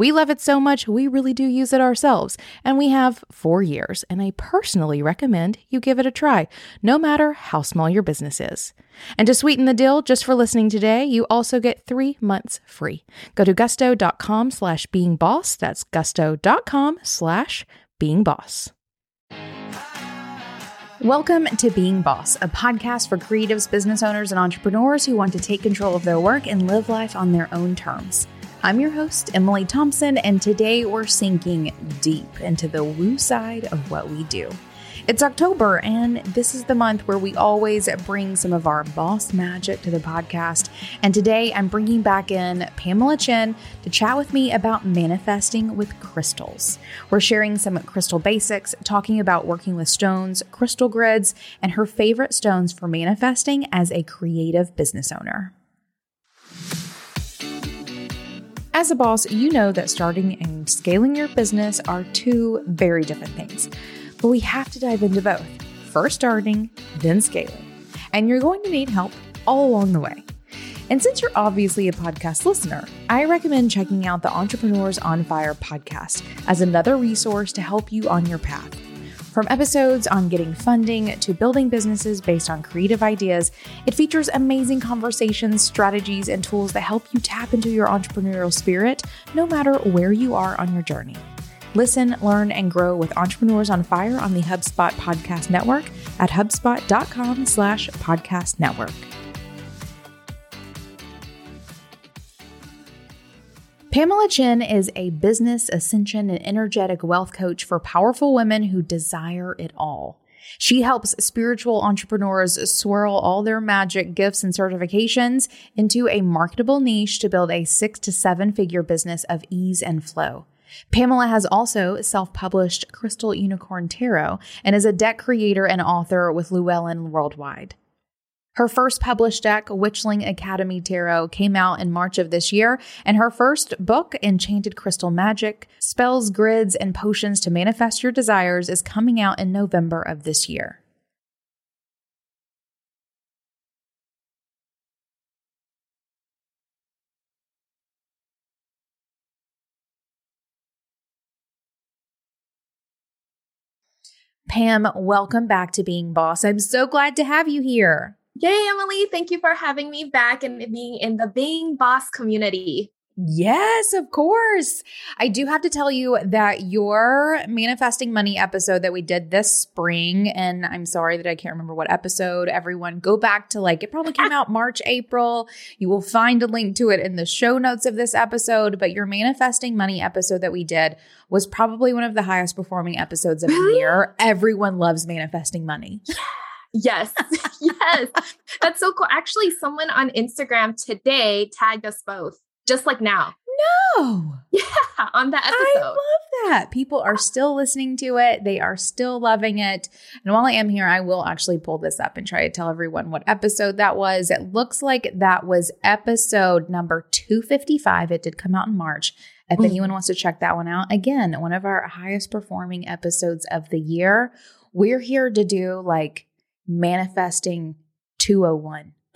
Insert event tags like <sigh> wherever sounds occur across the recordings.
We love it so much, we really do use it ourselves, and we have four years, and I personally recommend you give it a try, no matter how small your business is. And to sweeten the deal, just for listening today, you also get three months free. Go to gusto.com slash being boss. That's gusto.com slash being boss. Welcome to Being Boss, a podcast for creatives, business owners, and entrepreneurs who want to take control of their work and live life on their own terms. I'm your host, Emily Thompson, and today we're sinking deep into the woo side of what we do. It's October, and this is the month where we always bring some of our boss magic to the podcast. And today I'm bringing back in Pamela Chen to chat with me about manifesting with crystals. We're sharing some crystal basics, talking about working with stones, crystal grids, and her favorite stones for manifesting as a creative business owner. As a boss, you know that starting and scaling your business are two very different things, but we have to dive into both. First starting, then scaling. And you're going to need help all along the way. And since you're obviously a podcast listener, I recommend checking out the Entrepreneurs on Fire podcast as another resource to help you on your path. From episodes on getting funding to building businesses based on creative ideas, it features amazing conversations, strategies, and tools that help you tap into your entrepreneurial spirit no matter where you are on your journey. Listen, learn, and grow with Entrepreneurs on Fire on the HubSpot Podcast Network at hubspot.com slash podcast network. Pamela Chen is a business ascension and energetic wealth coach for powerful women who desire it all. She helps spiritual entrepreneurs swirl all their magic gifts and certifications into a marketable niche to build a six to seven figure business of ease and flow. Pamela has also self published Crystal Unicorn Tarot and is a deck creator and author with Llewellyn Worldwide. Her first published deck, Witchling Academy Tarot, came out in March of this year, and her first book, Enchanted Crystal Magic Spells, Grids, and Potions to Manifest Your Desires, is coming out in November of this year. Pam, welcome back to Being Boss. I'm so glad to have you here. Yay, Emily. Thank you for having me back and being in the Being Boss community. Yes, of course. I do have to tell you that your manifesting money episode that we did this spring, and I'm sorry that I can't remember what episode, everyone go back to like it probably came <laughs> out March, April. You will find a link to it in the show notes of this episode. But your manifesting money episode that we did was probably one of the highest performing episodes of the year. Everyone loves manifesting money. Yes, <laughs> yes. That's so cool. Actually, someone on Instagram today tagged us both, just like now. No. <laughs> Yeah, on that episode. I love that. People are still listening to it. They are still loving it. And while I am here, I will actually pull this up and try to tell everyone what episode that was. It looks like that was episode number 255. It did come out in March. If mm. anyone wants to check that one out, again, one of our highest performing episodes of the year. We're here to do like manifesting 201. <laughs>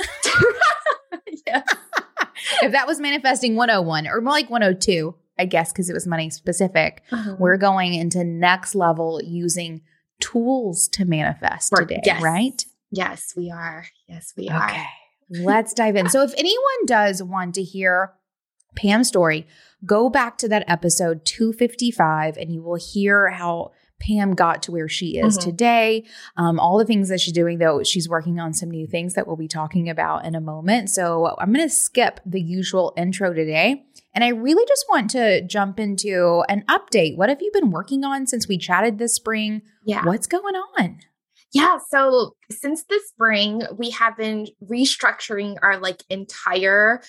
yes. if that was manifesting 101 or more like 102, I guess, because it was money specific, uh-huh. we're going into next level using tools to manifest today, yes. right? Yes, we are. Yes, we are. Okay. Let's dive in. So, if anyone does want to hear Pam's story, go back to that episode 255 and you will hear how Pam got to where she is mm-hmm. today. Um, all the things that she's doing, though, she's working on some new things that we'll be talking about in a moment. So I'm going to skip the usual intro today. And I really just want to jump into an update. What have you been working on since we chatted this spring? Yeah. What's going on? Yeah, so since the spring, we have been restructuring our like entire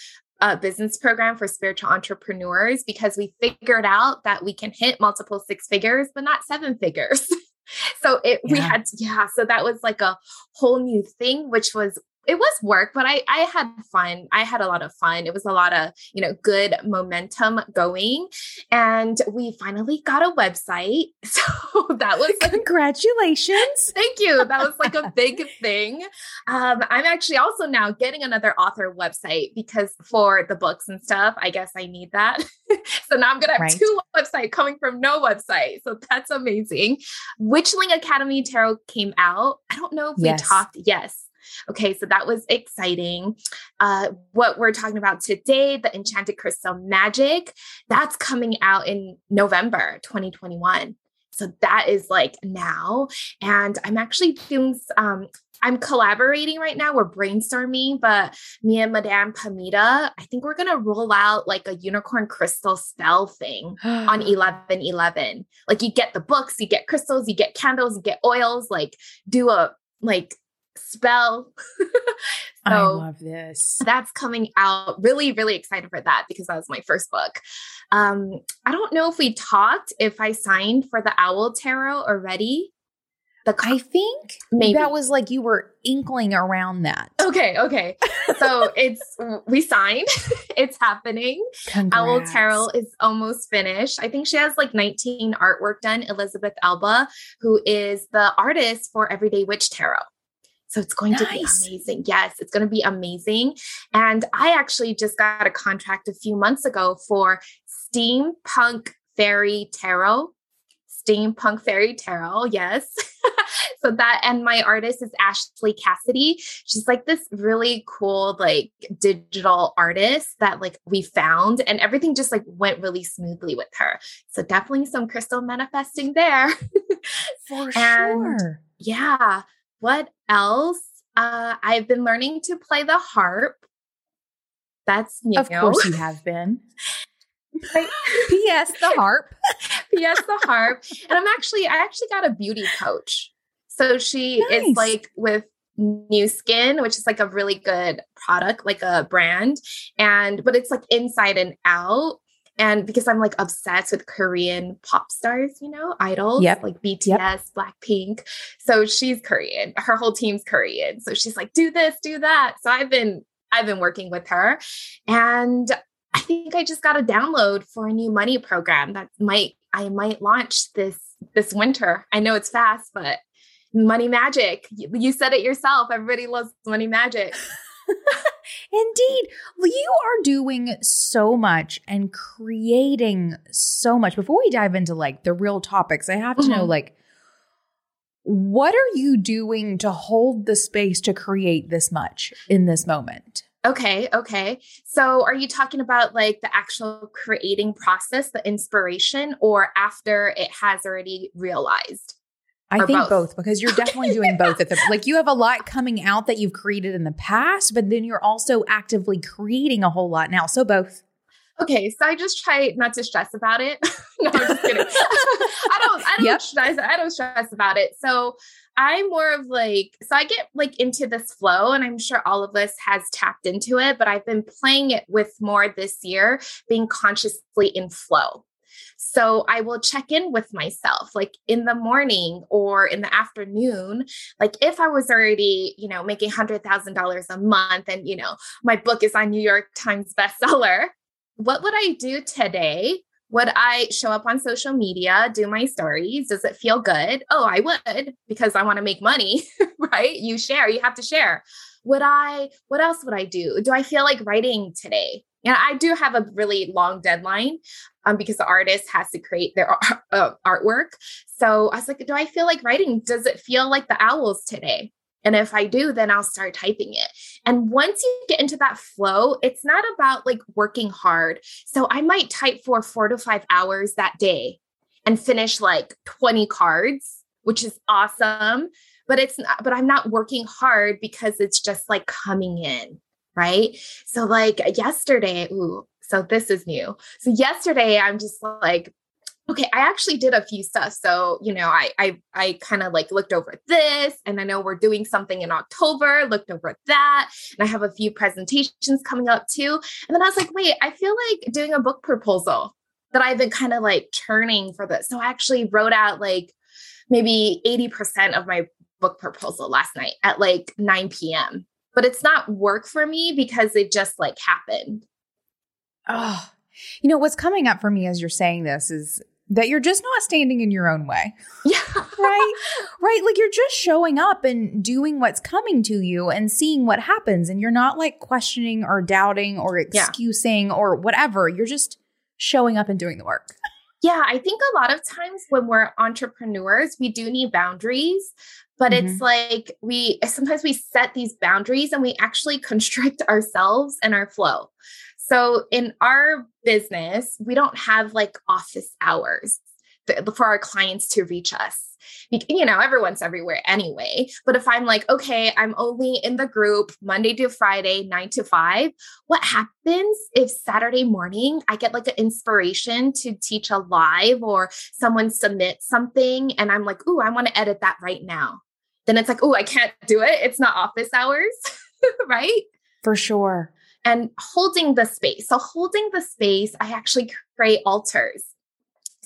uh, business program for spiritual entrepreneurs because we figured out that we can hit multiple six figures, but not seven figures. <laughs> so it yeah. we had yeah so that was like a whole new thing which was it was work, but I I had fun. I had a lot of fun. It was a lot of, you know, good momentum going. And we finally got a website. <laughs> So that was like, congratulations. <laughs> Thank you. That was like a <laughs> big thing. Um, I'm actually also now getting another author website because for the books and stuff, I guess I need that. so now I'm gonna have right. two websites coming from no website. So that's amazing. Witchling Academy Tarot came out. I don't know if yes. we talked. Yes. Okay, so that was exciting. Uh, what we're talking about today, the Enchanted Crystal Magic, that's coming out in November 2021. So that is like now. And I'm actually doing, um, I'm collaborating right now. We're brainstorming, but me and Madame Pamita, I think we're going to roll out like a unicorn crystal spell thing on <gasps> 11 11. Like you get the books, you get crystals, you get candles, you get oils, like do a like spell. so I love this. That's coming out. Really, really excited for that because that was my first book. Um, I don't know if we talked if I signed for the Owl Tarot already. The I think maybe that was like you were inkling around that. Okay, okay. So <laughs> it's we signed. <laughs> it's happening. Congrats. Owl Tarot is almost finished. I think she has like 19 artwork done. Elizabeth Alba, who is the artist for Everyday Witch Tarot. So it's going nice. to be amazing. Yes, it's going to be amazing. And I actually just got a contract a few months ago for Steampunk Fairy Tarot. Steampunk Fairy Tarot, yes. <laughs> so that and my artist is Ashley Cassidy. She's like this really cool like digital artist that like we found and everything just like went really smoothly with her. So definitely some crystal manifesting there. <laughs> For and, sure. Yeah. What else? Uh, I've been learning to play the harp. That's new. Of course, you have been. P.S. the harp. <laughs> P.S. the harp. And I'm actually, I actually got a beauty coach. So she nice. is like with Nu Skin, which is like a really good product, like a brand. And, but it's like inside and out. And because I'm like obsessed with Korean pop stars, you know, idols yep. like BTS, yep. Blackpink. So she's Korean. Her whole team's Korean. So she's like, do this, do that. So I've been I've been working with her. And I think I just got a download for a new money program that might I might launch this this winter. I know it's fast, but money magic. You said it yourself. Everybody loves money magic. <laughs> Indeed. You are doing so much and creating so much. Before we dive into like the real topics, I have to mm-hmm. know like what are you doing to hold the space to create this much in this moment? Okay, okay. So are you talking about like the actual creating process, the inspiration, or after it has already realized? I think both. both. because you're definitely doing both at the <laughs> like you have a lot coming out that you've created in the past, but then you're also actively creating a whole lot now. So both. Okay, so I just try not to stress about it. <laughs> no, I'm just kidding. <laughs> I don't I don't yep. stress I don't stress about it. So I'm more of like so I get like into this flow and I'm sure all of us has tapped into it, but I've been playing it with more this year, being consciously in flow. So I will check in with myself like in the morning or in the afternoon. Like if I was already, you know, making $100,000 a month and, you know, my book is on New York Times bestseller, what would I do today? Would I show up on social media, do my stories? Does it feel good? Oh, I would because I want to make money, <laughs> right? You share, you have to share. Would I, what else would I do? Do I feel like writing today? And I do have a really long deadline um, because the artist has to create their <laughs> uh, artwork. So I was like, do I feel like writing? Does it feel like the owls today? And if I do, then I'll start typing it. And once you get into that flow, it's not about like working hard. So I might type for four to five hours that day and finish like 20 cards, which is awesome. But it's not, but I'm not working hard because it's just like coming in right? So like yesterday, ooh, so this is new. So yesterday I'm just like okay i actually did a few stuff so you know i i, I kind of like looked over this and i know we're doing something in october looked over that and i have a few presentations coming up too and then i was like wait i feel like doing a book proposal that i've been kind of like churning for this so i actually wrote out like maybe 80% of my book proposal last night at like 9 p.m. But it's not work for me because it just like happened. Oh, you know, what's coming up for me as you're saying this is that you're just not standing in your own way. <laughs> Yeah. right? Right. Like you're just showing up and doing what's coming to you and seeing what happens. And you're not like questioning or doubting or excusing yeah. or whatever. You're just showing up and doing the work. Yeah, I think a lot of times when we're entrepreneurs, we do need boundaries, but mm-hmm. it's like we sometimes we set these boundaries and we actually <laughs> constrict ourselves and our flow. So in our business, we don't have like office hours for our clients to reach us. You know, everyone's everywhere anyway. But if I'm like, okay, I'm only in the group Monday to Friday, nine to five, what happens if Saturday morning I get like an inspiration to teach a live or someone submit something and I'm like, ooh, I want to edit that right now? Then it's like, ooh, I can't do it. It's not office hours, <laughs> right? For sure and holding the space. So, holding the space, I actually create altars.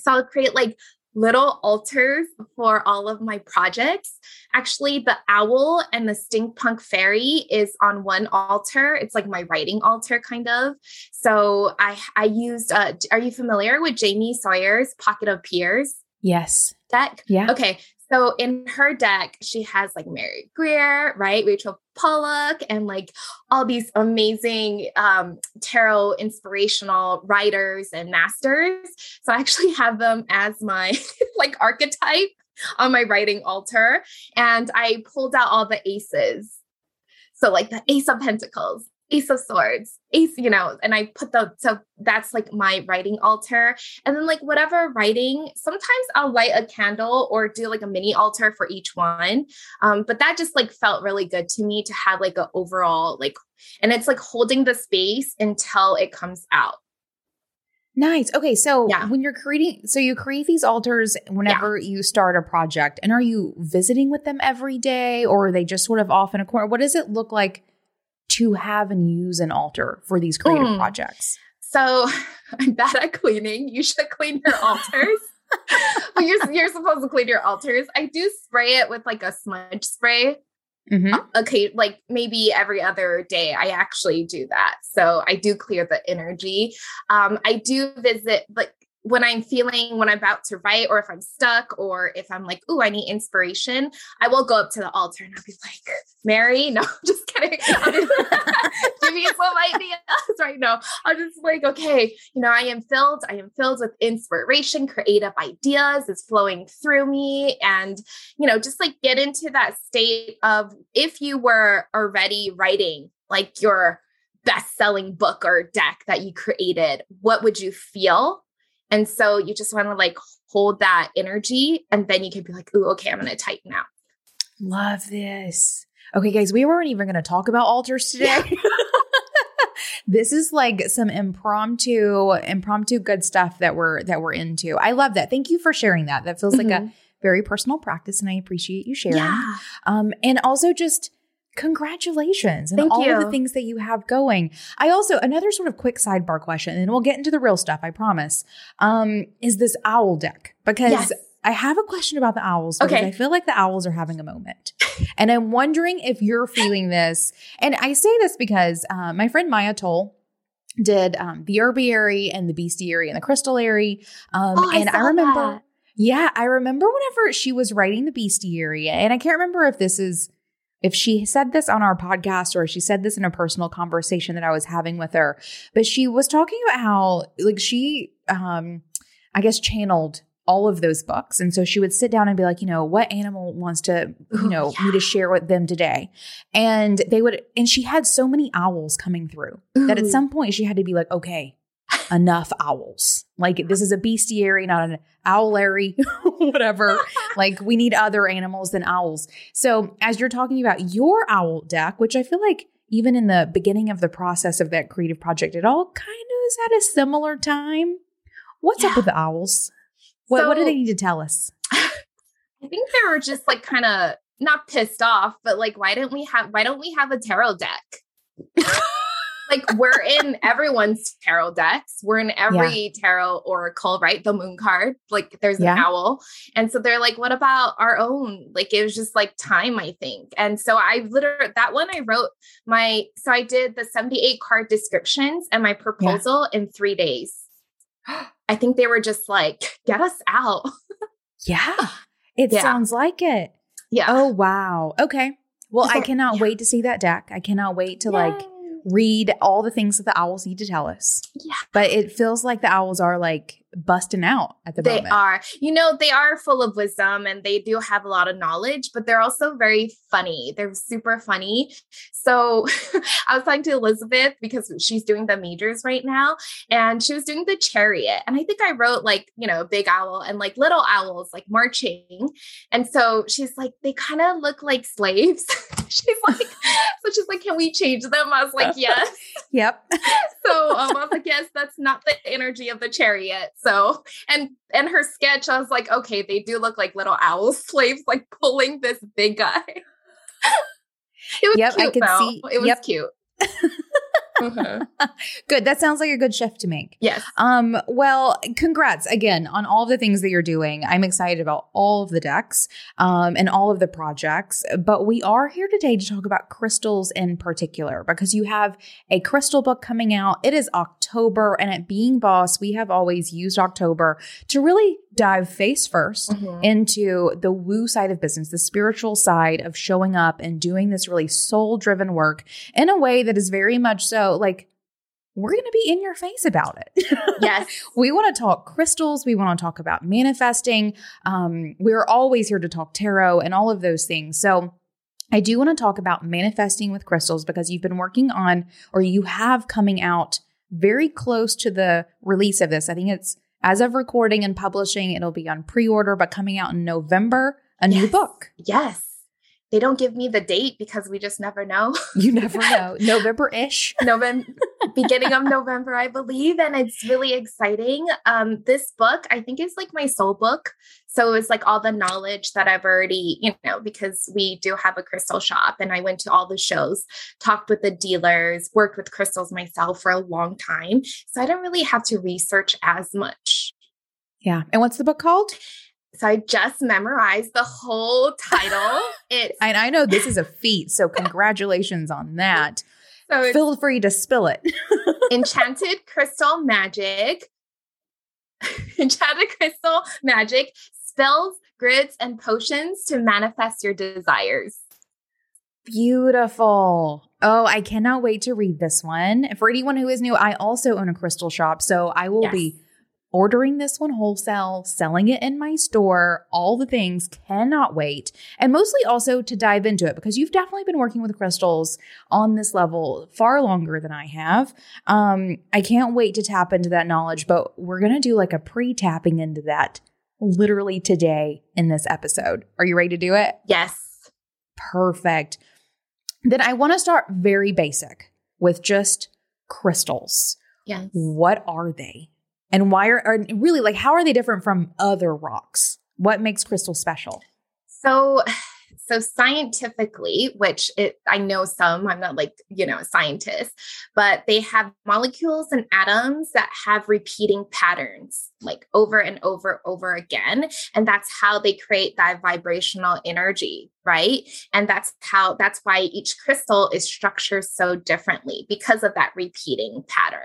So, I'll create like little altars for all of my projects. Actually, the owl and the steampunk fairy is on one altar. It's like my writing altar, kind of. So I I used. Uh, are you familiar with Jamie Sawyer's Pocket of Peers? Yes. Deck. Yeah. Okay. So in her deck, she has like Mary Greer, right? Rachel Pollack, and like all these amazing um, tarot inspirational writers and masters. So I actually have them as my <laughs> like archetype on my writing altar. And I pulled out all the aces. So like the Ace of Pentacles, ace of swords ace you know and i put the so that's like my writing altar and then like whatever writing sometimes i'll light a candle or do like a mini altar for each one um, but that just like felt really good to me to have like an overall like and it's like holding the space until it comes out Nice. Okay, so yeah. when you're creating, so you create these altars whenever yeah. you start a project, and are you visiting with them every day, or are they just sort of off in a corner? What does it look like to have and use an altar for these creative mm. projects? So <laughs> I'm bad at cleaning. You should clean your <laughs> altars. well, you're, you're supposed to clean your altars. I do spray it with like a smudge spray. Mm-hmm. Uh, okay, like maybe every other day, I actually do that. So I do clear the energy. Um, I do visit, like when I'm feeling when I'm about to write, or if I'm stuck, or if I'm like, "Ooh, I need inspiration," I will go up to the altar and I'll be like, "Mary, <laughs> no, I'm just kidding. <laughs> give me some ideas right now." I'm just like, "Okay, you know, I am filled. I am filled with inspiration, creative ideas is flowing through me, and you know, just like get into that state of if you were already writing like your." best-selling book or deck that you created what would you feel and so you just want to like hold that energy and then you can be like, ooh, okay, I'm going to tighten out. Love this. Okay, guys, we weren't even going to talk about altars today. <laughs> this is like some impromptu, impromptu good stuff that we're that we're into. I love that. Thank you for sharing that. That feels mm-hmm. like a mm-hmm. very personal practice, and I appreciate you sharing. Yeah. Um, and also just congratulations and Thank all you. of the things that you have going. I also another sort of quick sidebar question, and we'll get into the real stuff. I promise. Um, is this owl deck because. Yes. I have a question about the owls because okay. I feel like the owls are having a moment. and I'm wondering if you're feeling this. And I say this because uh, my friend Maia Toll did um, the herbiary and the bestiary and the crystallary. Um, oh, and I, I remember, that. yeah, I remember whenever she was writing the bestiary, and I can't remember if this is if she said this on our podcast or she said this in a personal conversation that I was having with her, but she was talking about how like she um I guess channeled all of those books. And so she would sit down and be like, you know, what animal wants to, you know, yeah. me to share with them today? And they would, and she had so many owls coming through Ooh. that at some point she had to be like, okay, enough owls. Like this is a bestiary, not an owlary, <laughs> whatever. <laughs> like we need other animals than owls. So as you're talking about your owl deck, which I feel like even in the beginning of the process of that creative project, it all kind of is at a similar time. What's yeah. up with the owls? What, so, what do they need to tell us? <laughs> I think they were just like kind of not pissed off, but like, why don't we have why don't we have a tarot deck? Like we're in <laughs> everyone's tarot decks. We're in every yeah. tarot oracle, right? The moon card, like there's yeah. an owl. And so they're like, what about our own? Like it was just like time, I think. And so I literally, that one I wrote my, so I did the 78 card descriptions and my proposal yeah. in three days. I think they were just like, get us out. yeah. <laughs> It sounds like it. Yeah. Oh, wow. Okay. Well, I cannot wait to see that deck. I cannot wait to Yay. like read all the things that the owls need to tell us. Yeah. But it feels like the owls are like busting out at the they moment. They are. You know, they are full of wisdom and they do have a lot of knowledge, but they're also very funny. They're super funny. So <laughs> I was talking to Elizabeth because she's doing the majors right now and she was doing the chariot. And I think I wrote like, you know, big owl and like little owls like marching. And so she's like, they kind of look like slaves. <laughs> she's like, <laughs> so she's like, can we change them? I was like, yes. yep. so um, I was like, yes, that's not the energy of the chariot. So, and and her sketch, I was like, okay, they do look like little owl <laughs> slaves, like pulling this big guy. <laughs> it was yep, cute, I could though. see. It was yep. cute. Mm-hmm. <laughs> good. That sounds like a good shift to make. Yes. Um, well, congrats again on all the things that you're doing. I'm excited about all of the decks um, and all of the projects. But we are here today to talk about crystals in particular because you have a crystal book coming out. It is October, and at Being Boss, we have always used October to really dive face 1st mm-hmm. into the woo side of business, the spiritual side of showing up and doing this really soul driven work in a way that is very much so like we're going to be in your face about it. <laughs> Yes. we want to talk crystals. We want to talk about manifesting. Um, we're always here to talk tarot and all of those things. So, I do want to talk about manifesting with crystals because you've been working on, or you have coming out very close to the release of this. I think it's as of recording and publishing, it'll be on pre order, but coming out in November, a yes. new book. Yes. They don't give me the date because we just never know. <laughs> You never know. November ish. November, beginning of November, I believe. And it's really exciting. Um, this book, I think, is like my soul book. So it's like all the knowledge that I've already, you know, because we do have a crystal shop and I went to all the shows, talked with the dealers, worked with crystals myself for a long time. So I don't really have to research as much. Yeah. And what's the book called? So I just memorized the whole title. <laughs> It's and I know this is a feat, so congratulations on that. So feel free to spill it. <laughs> Enchanted Crystal Magic. <laughs> Enchanted Crystal Magic spells, grids, and potions to manifest your desires. Beautiful. Oh, I cannot wait to read this one. For anyone who is new, I also own a crystal shop, so I will yes. be ordering this one wholesale, selling it in my store, all the things. Cannot wait. And mostly also to dive into it because you've definitely been working with crystals on this level far longer than I have. Um, I can't wait to tap into that knowledge, but we're going to do like a pre tapping into that literally today in this episode. Are you ready to do it? Yes. Perfect. Then I want to start very basic with just crystals. Yes. What are they? And why are, are really like how are they different from other rocks? What makes crystal special? So so scientifically, which it, I know some, I'm not like, you know, a scientist, but they have molecules and atoms that have repeating patterns like over and over over again and that's how they create that vibrational energy right and that's how that's why each crystal is structured so differently because of that repeating pattern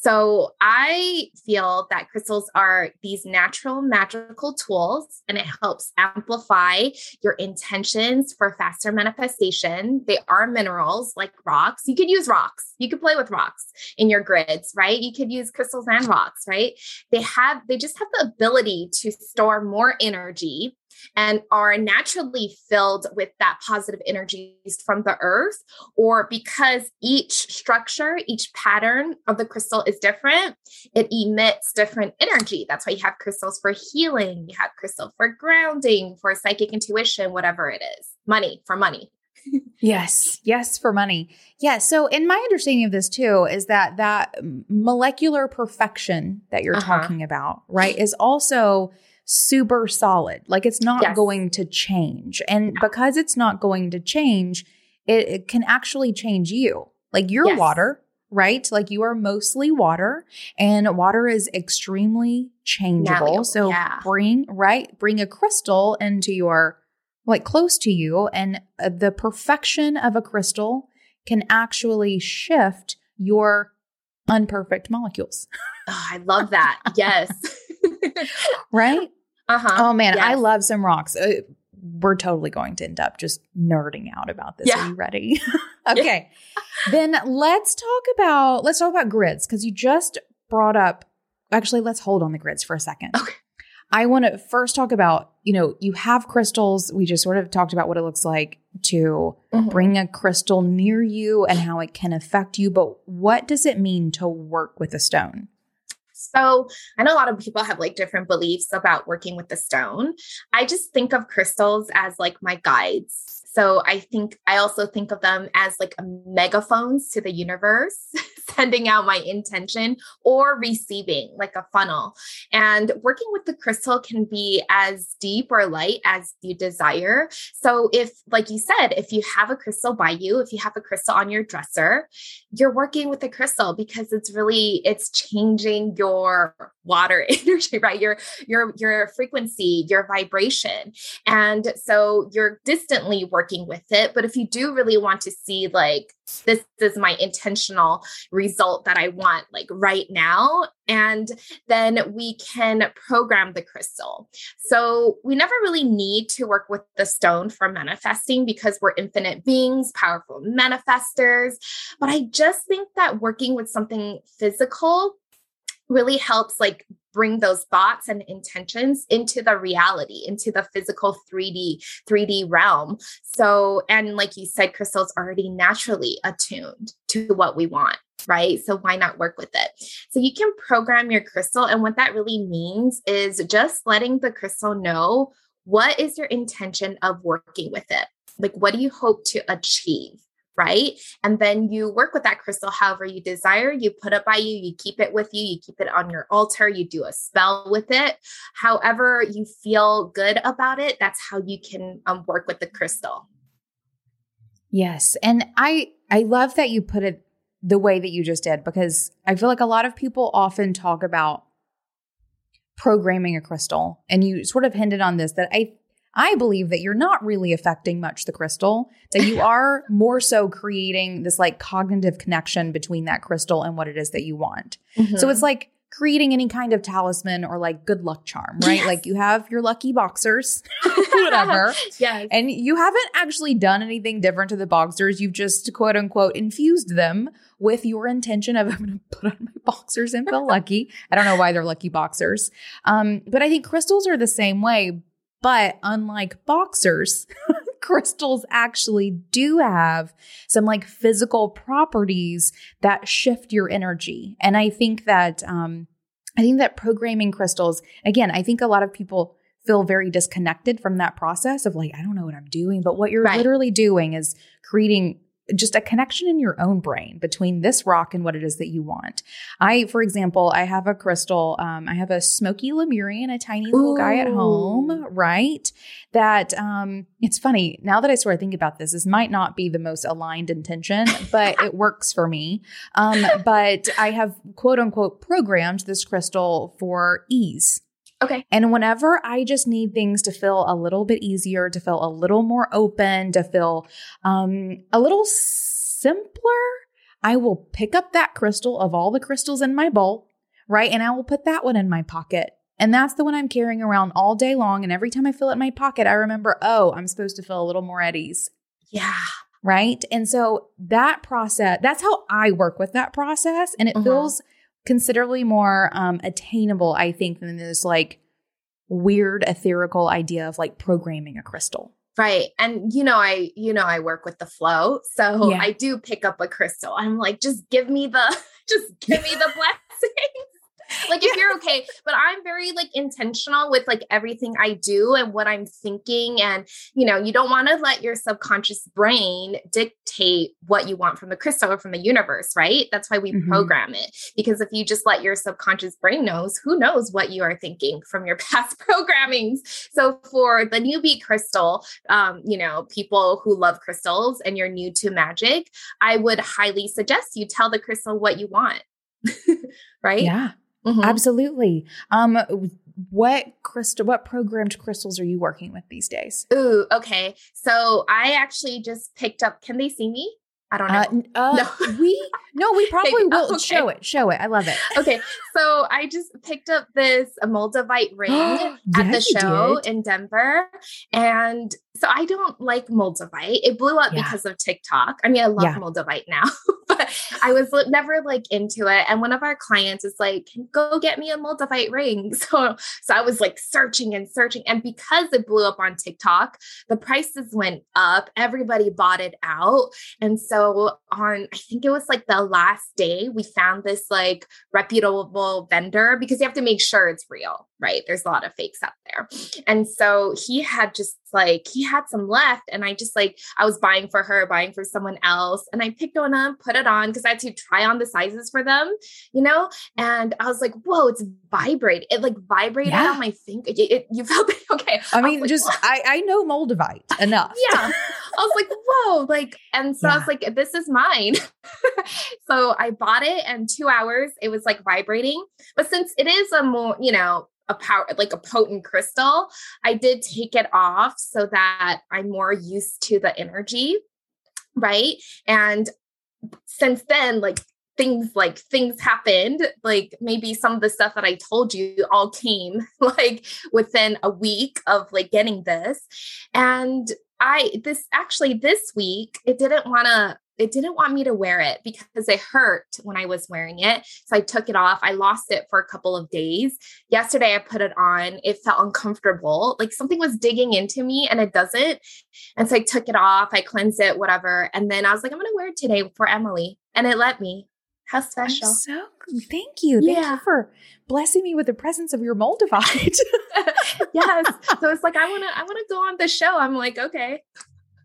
so I feel that crystals are these natural magical tools and it helps amplify your intentions for faster manifestation. They are minerals like rocks. You could use rocks. You could play with rocks in your grids, right? You could use crystals and rocks, right? They have they just have the ability to store more energy and are naturally filled with that positive energies from the earth, or because each structure, each pattern of the crystal is different, it emits different energy. That's why you have crystals for healing, you have crystal for grounding, for psychic intuition, whatever it is. Money for money. <laughs> yes, yes, for money. Yeah. So, in my understanding of this too, is that that molecular perfection that you're uh-huh. talking about, right, is also super solid. Like it's not yes. going to change. And because it's not going to change, it, it can actually change you. Like your yes. water, right? Like you are mostly water and water is extremely changeable. Malleable, so yeah. bring, right? Bring a crystal into your, like close to you and uh, the perfection of a crystal can actually shift your unperfect molecules. Oh, I love that. Yes. <laughs> <laughs> right? Uh-huh. Oh man, yes. I love some rocks. Uh, we're totally going to end up just nerding out about this. Yeah. Are you ready? <laughs> <laughs> okay. then let's talk about let's talk about grids because you just brought up actually let's hold on the grids for a second. Okay. I want to first talk about, you know, you have crystals. We just sort of talked about what it looks like to mm-hmm. bring a crystal near you and how it can affect you, but what does it mean to work with a stone? So I know a lot of people have like different beliefs about working with the stone. I just think of crystals as like my guides. So I think I also think of them as like megaphones to the universe, <laughs> sending out my intention or receiving like a funnel. And working with the crystal can be as deep or light as you desire. So if like you said, if you have a crystal by you, if you have a crystal on your dresser, you're working with the crystal because it's really it's changing your water <laughs> energy, right? Your your your frequency, your vibration. And so you're distantly working with it, but if you do really want to see like this is my intentional result that I want like right now and then we can program the crystal. So we never really need to work with the stone for manifesting because we're infinite beings, powerful manifestors, but I just think that working with something physical really helps like bring those thoughts and intentions into the reality into the physical 3d 3d realm. So and like you said crystal's already naturally attuned to what we want right? So why not work with it? So you can program your crystal and what that really means is just letting the crystal know what is your intention of working with it. Like what do you hope to achieve right? And then you work with that crystal however you desire. You put it by you, you keep it with you, you keep it on your altar, you do a spell with it. However, you feel good about it, that's how you can um, work with the crystal. Yes. And I I love that you put it the way that you just did because I feel like a lot of people often talk about programming a crystal and you sort of hinted on this that I I believe that you're not really affecting much the crystal, that you <laughs> are more so creating this like cognitive connection between that crystal and what it is that you want. Mm-hmm. So it's like creating any kind of talisman or like good luck charm, right? Yes. Like you have your lucky boxers, <laughs> whatever. yes. And you haven't actually done anything different to the boxers. You've just quote unquote infused them with your intention of <laughs> I'm going to put on my boxers and feel lucky. I don't know why they're lucky boxers. Um, but I think crystals are the same way, but unlike boxers, <laughs> crystals actually do have some like physical properties that shift your energy. And I think that, um, I think that programming crystals, again, I think a lot of people feel very disconnected from that process of like, I don't know what I'm doing. But what you're right. literally doing is creating just a connection in your own brain between this rock and what it is that you want. I, for example, I have a crystal, um, I have a smoky Lemurian, a tiny little Ooh. guy at home, right? That um, it's funny now that I sort of think about this, this might not be the most aligned intention, but it works for me. Um, but I have quote unquote programmed this crystal for ease. Okay. And whenever I just need things to feel a little bit easier, to feel a little more open, to feel um, a little simpler, I will pick up that crystal of all the crystals in my bowl, right? And I will put that one in my pocket. And that's the one I'm carrying around all day long. And every time I feel it in my pocket, I remember, oh, I'm supposed to feel a little more at ease. Yeah. Right. And so that process, that's how I work with that process. And it uh-huh. feels considerably more um, attainable, I think, than this like weird ethereal idea of like programming a crystal. Right. And you know, I you know I work with the flow. So yeah. I do pick up a crystal. I'm like, just give me the <laughs> just give me the <laughs> blessings. Like if you're okay, but I'm very like intentional with like everything I do and what I'm thinking. And, you know, you don't want to let your subconscious brain dictate what you want from the crystal or from the universe, right? That's why we mm-hmm. program it. Because if you just let your subconscious brain knows, who knows what you are thinking from your <laughs> past programmings. So for the newbie crystal, um, you know, people who love crystals and you're new to magic, I would highly suggest you tell the crystal what you want. <laughs> right? Yeah. Mm-hmm. Absolutely. Um, what crystal, what programmed crystals are you working with these days? Ooh, okay. So I actually just picked up. Can they see me? I don't know. Uh, uh, no. <laughs> we no, we <laughs> probably will okay. show it. Show it. I love it. okay, so I just picked up this moldavite <gasps> ring at the show in Denver, and so I don't like moldavite. It blew up yeah. because of TikTok. I mean, I love yeah. moldavite now, <laughs> but I was never like into it. And one of our clients is like, "Go get me a moldavite ring." <laughs> So, so I was like searching and searching, and because it blew up on TikTok, the prices went up. Everybody bought it out, and so on. I think it was like the last day we found this like reputable vendor because you have to make sure it's real, right? There's a lot of fakes out there, and so he had just like he had some left and i just like i was buying for her buying for someone else and i picked one up put it on because i had to try on the sizes for them you know? And i was like whoa it's vibrate it like vibrated yeah. on my finger. It, it, you felt <laughs> okay. I mean just I, I know moldavite enough. <laughs> Yeah. I was like whoa like and so yeah. i was like this is mine. <laughs> So i bought it and two hours it was like vibrating. But since it is a more you know a power like a potent crystal i did take it off so that i'm more used to the energy right? And since then like things like things happened. Like maybe some of the stuff that i told you all came <laughs> like within a week of like getting this. And i this actually this week it didn't want to it didn't want me to wear it because it hurt when I was wearing it. So I took it off. I lost it for a couple of days. Yesterday I put it on. It felt uncomfortable. Like something was digging into me and it doesn't. And so I took it off. I cleansed it, whatever. And then I was like, I'm going to wear it today for Emily. And it let me. How special. I'm so thank you. Thank yeah. you for blessing me with the presence of your moldavite. <laughs> yes. <laughs> So it's like I want to I want to go on the show. I'm like, okay.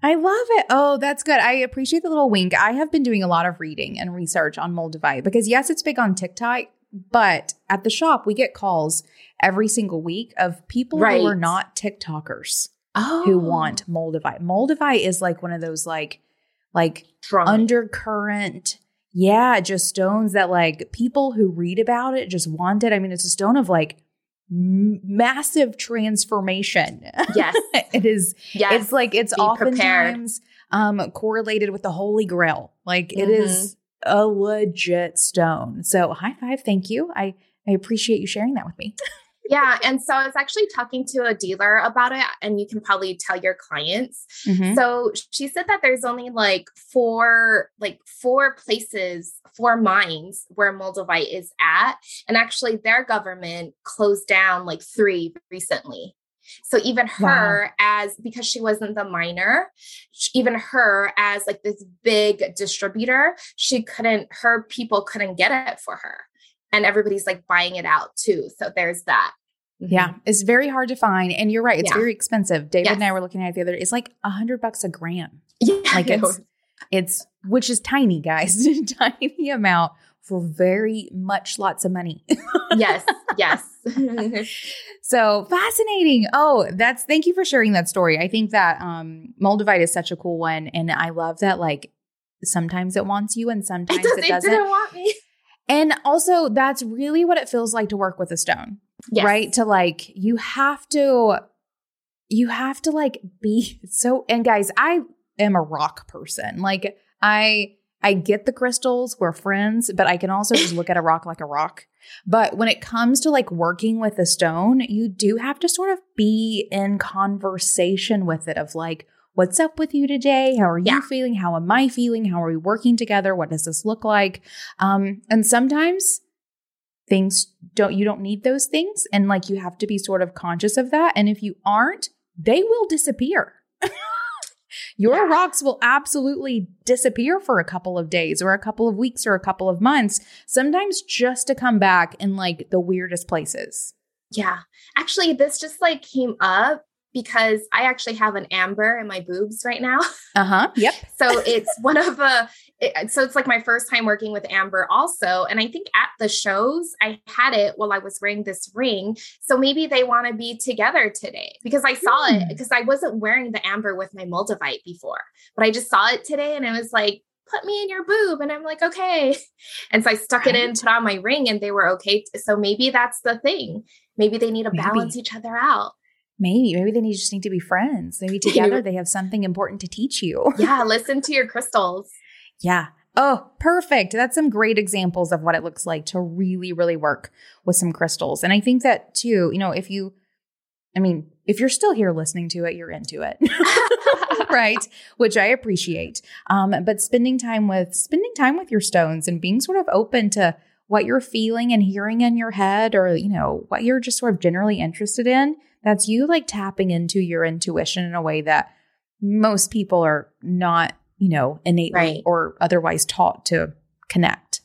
I love it. Oh, that's good. I appreciate the little wink. I have been doing a lot of reading and research on Moldavite because, yes, it's big on TikTok, but at the shop, we get calls every single week of people right. who are not TikTokers oh. who want Moldavite. Moldavite is like one of those, like, like undercurrent yeah, just stones that like people who read about it just want it. I mean, it's a stone of like massive transformation. Yes. <laughs> it is. Yes. It's like it's Be oftentimes um, correlated with the Holy Grail. Like mm-hmm. it is a legit stone. So high five. Thank you. I, I appreciate you sharing that with me. <laughs> Yeah. And so I was actually talking to a dealer about it, and you can probably tell your clients. Mm-hmm. So she said that there's only like four, like four places, four mines where Moldavite is at. And actually, their government closed down like three recently. So even her wow. as because she wasn't the miner, even her as like this big distributor, she couldn't her people couldn't get it for her and everybody's like buying it out too. So there's that. Mm-hmm. Yeah, it's very hard to find, and you're right; it's yeah. very expensive. David yes. and I were looking at it the other day. It's like a hundred bucks a gram. Yeah, <laughs> like it's it's which is tiny, guys, <laughs> tiny amount for very much lots of money. <laughs> yes, yes. <laughs> so fascinating. Oh, that's thank you for sharing that story. I think that um Moldavite is such a cool one, and I love that like sometimes it wants you and sometimes it, does, it doesn't. It didn't want me. And also, that's really what it feels like to work with a stone, yes. right? To like, you have to, you have to like be so, and guys, I am a rock person. Like, I, I get the crystals, we're friends, but I can also just look at a rock like a rock. But when it comes to like working with a stone, you do have to sort of be in conversation with it of like, what's up with you today? How are you yeah. feeling? How am I feeling? How are we working together? What does this look like? Um, and sometimes things don't, you don't need those things. And like you have to be sort of conscious of that. And if you aren't, they will disappear. <laughs> your yeah. rocks will absolutely disappear for a couple of days or a couple of weeks or a couple of months, sometimes just to come back in like the weirdest places. Yeah. Actually, this just like came up because I actually have an amber in my boobs right now. <laughs> Uh huh. Yep. so it's one of the, it, so it's like my first time working with amber also. And I think at the shows, I had it while I was wearing this ring. So maybe they want to be together today because I saw it because hmm. I wasn't wearing the amber with my moldavite before, but I just saw it today and it was like, put me in your boob. And I'm like, okay. <laughs> And so I stuck right. it in, put on my ring, and they were okay. So maybe that's the thing. Maybe they need to maybe. balance each other out. Maybe, maybe they need, just need to be friends. Maybe <laughs> together they have something important to teach you. <laughs> yeah, listen to your crystals. Yeah. Oh, perfect. That's some great examples of what it looks like to really, really work with some crystals. And I think that too, you know, if you, I mean, if you're still here listening to it, you're into it. <laughs> right? Which I appreciate. Um, but spending time with spending time with your stones and being sort of open to what you're feeling and hearing in your head or, you know, what you're just sort of generally interested in that's you like tapping into your intuition in a way that most people are not, you know, innately right. or otherwise taught to connect.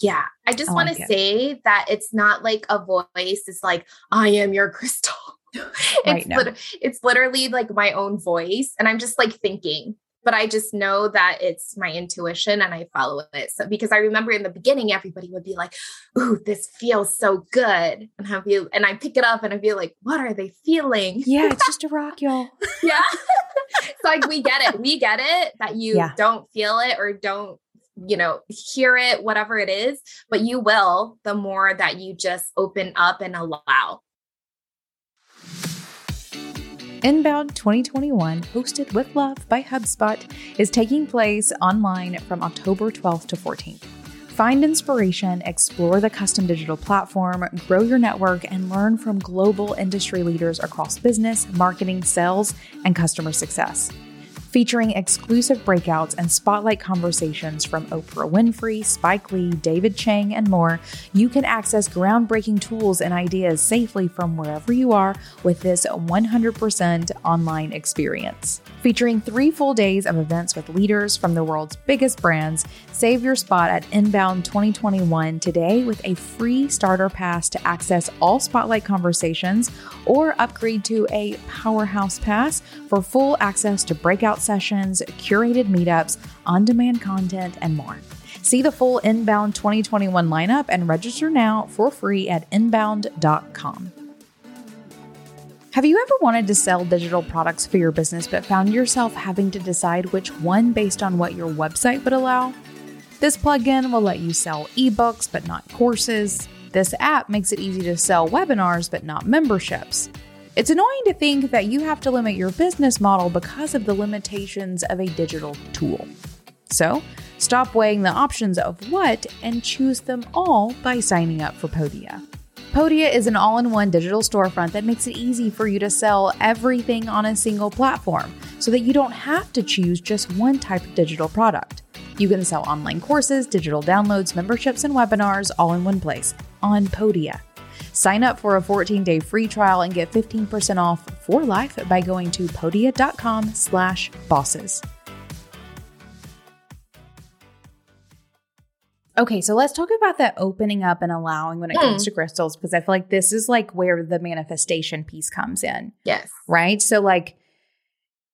Yeah. I just want to say that it's not like a voice. It's like, I am your crystal. <laughs> it's, right, no. lit- it's literally like my own voice. And I'm just like thinking, but I just know that it's my intuition and I follow it. So because I remember in the beginning, everybody would be like, "Ooh, this feels so good," and have you and I pick it up and I feel like, "What are they feeling?" Yeah, it's <laughs> just a rock, y'all. yeah, so like we get it, we get it that you yeah. don't feel it or don't you know hear it, whatever it is, but you will the more that you just open up and allow. Inbound 2021, hosted with love by HubSpot, is taking place online from October 12th to 14th. Find inspiration, explore the custom digital platform, grow your network, and learn from global industry leaders across business, marketing, sales, and customer success featuring exclusive breakouts and spotlight conversations from Oprah Winfrey, Spike Lee, David Chang, and more, you can access groundbreaking tools and ideas safely from wherever you are with this 100% online experience. Featuring three full days of events with leaders from the world's biggest brands, save your spot at Inbound 2021 today with a free starter pass to access all spotlight conversations or upgrade to a powerhouse pass for full access to breakout sessions, curated meetups, on demand content, and more. See the full Inbound 2021 lineup and register now for free at inbound.com. Have you ever wanted to sell digital products for your business but found yourself having to decide which one based on what your website would allow? This plugin will let you sell ebooks but not courses. This app makes it easy to sell webinars but not memberships. It's annoying to think that you have to limit your business model because of the limitations of a digital tool. So, stop weighing the options of what and choose them all by signing up for Podia. Podia is an all in one digital storefront that makes it easy for you to sell everything on a single platform so that you don't have to choose just one type of digital product. You can sell online courses, digital downloads, memberships, and webinars all in one place on Podia. Sign up for a 14-day free trial and get 15% off for life by going to podia.com slash bosses. Okay, so let's talk about that opening up and allowing when it mm. comes to crystals, because I feel like this is like where the manifestation piece comes in. Yes. Right? So like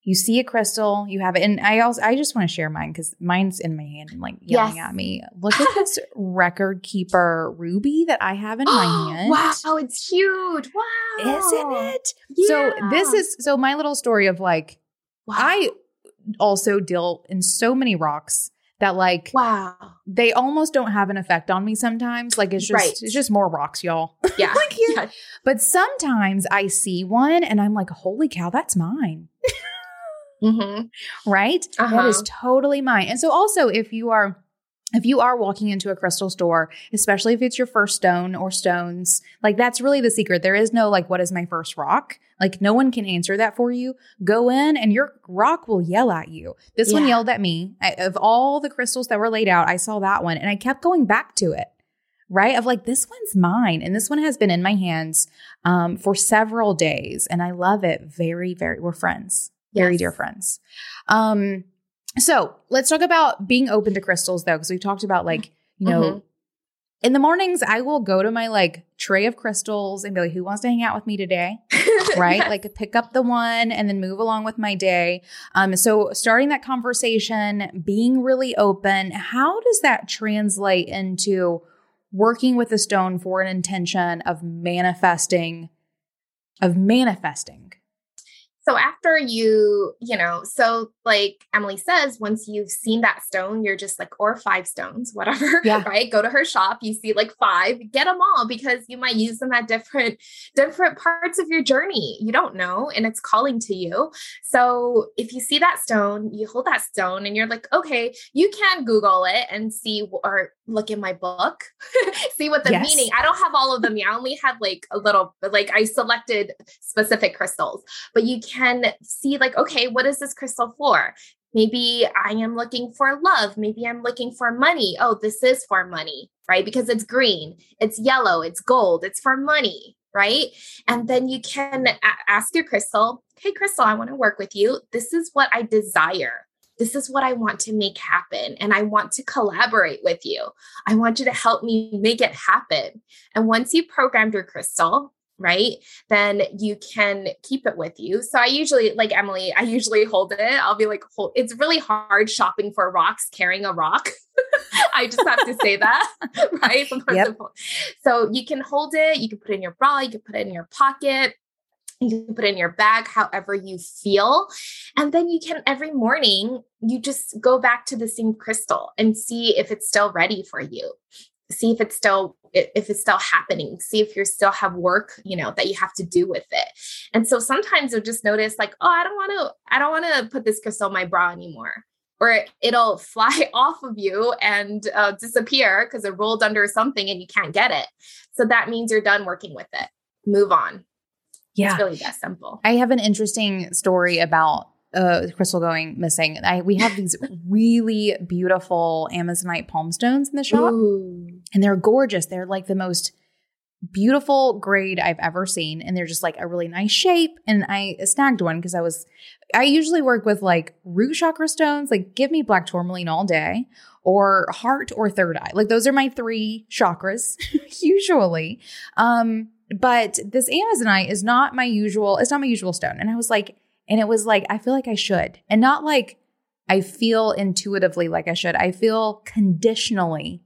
you see a crystal, you have it. And I also, I just want to share mine because mine's in my hand and like yelling yes. at me. Look at this <laughs> record keeper ruby that I have in my hand. Wow, it's huge. Wow. Isn't it? Yeah. So this is, so my little story of like, wow. I also deal in so many rocks that like wow they almost don't have an effect on me sometimes like it's just right. it's just more rocks y'all <laughs> yeah like yeah. but sometimes i see one and i'm like holy cow that's mine Mm-hmm. <laughs> Right? Uh-huh. That is totally mine. And so, also, if you are if you are walking into a crystal store, especially if it's your first stone or stones, like that's really the secret. There is no like, what is my first rock? Like no one can answer that for you. Go in and your rock will yell at you. This yeah. one yelled at me. I, of all the crystals that were laid out, I saw that one and I kept going back to it. Right? Of like, this one's mine. And this one has been in my hands um, for several days. And I love it very, very, we're friends. Very yes. dear friends. Um, so let's talk about being open to crystals though, because we've talked about like, you know, mm-hmm. in the mornings, I will go to my like tray of crystals and be like, who wants to hang out with me today? <laughs> right? yes. Like pick up the one and then move along with my day. Um, so starting that conversation, being really open, how does that translate into working with a stone for an intention of manifesting, of manifesting? So after you, you know, so like Emily says, once you've seen that stone, you're just like, or five stones, <laughs> whatever, yeah. right? Go to her shop, you see like five, get them all because you might use them at different, different parts of your journey. You don't know, and it's calling to you. So if you see that stone, you hold that stone and you're like, okay, you can Google it and see or look in my book, <laughs> see what the yes. meaning. I don't have all of them. I only have like a little, like I selected specific crystals, but you can see like, okay, what is this crystal for? Maybe I am looking for love. Maybe I'm looking for money. Oh, this is for money, right? Because it's green, it's yellow, it's gold, it's for money, right? And then you can a- ask your crystal, hey, crystal, I want to work with you. This is what I desire this is what I want to make happen. And I want to collaborate with you. I want you to help me make it happen. And once you've programmed your crystal, right, then you can keep it with you. So I usually, like Emily, I usually hold it. I'll be like, hold, it's really hard shopping for rocks, carrying a rock. <laughs> I just have to say that, <laughs> right? <laughs> Yep. So you can hold it, you can put it in your bra, you can put it in your pocket you can put it in your bag however you feel and then you can every morning you just go back to the same crystal and see if it's still ready for you see if it's still if it's still happening see if you still have work you know that you have to do with it and so sometimes you'll just notice like oh i don't want to i don't want to put this crystal in my bra anymore or it'll <laughs> fly off of you and uh, disappear because it rolled under something and you can't get it so that means you're done working with it move on yeah. It's really that simple. I have an interesting story about uh, crystal going missing. I we have these <laughs> really beautiful Amazonite palm stones in the shop, Ooh. And they're gorgeous. They're like the most beautiful grade I've ever seen, and they're just like a really nice shape. And I snagged one because I was. I usually work with like root chakra stones. Like, give me black tourmaline all day, or heart or third eye. Like those are my three chakras <laughs> usually. Um, but this Amazonite is not my usual, it's not my usual stone. And I was like, and it was like, I feel like I should. And not like I feel intuitively like I should. I feel conditionally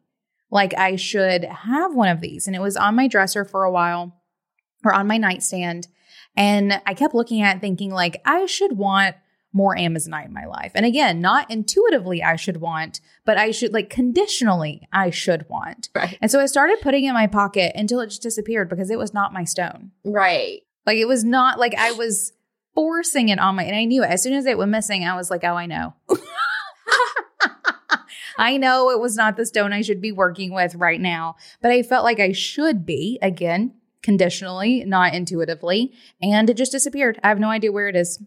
like I should have one of these. And it was on my dresser for a while or on my nightstand. And I kept looking at it thinking, like, I should want more Amazonite in my life. And again, not intuitively I should want, but I should like conditionally I should want. Right. And so I started putting it in my pocket until it just disappeared because it was not my stone. Right. Like it was not like I was forcing it on my and I knew it. As soon as it went missing, I was like, oh, I know. <laughs> I know it was not the stone I should be working with right now, but I felt like I should be again, conditionally, not intuitively. And it just disappeared. I have no idea where it is.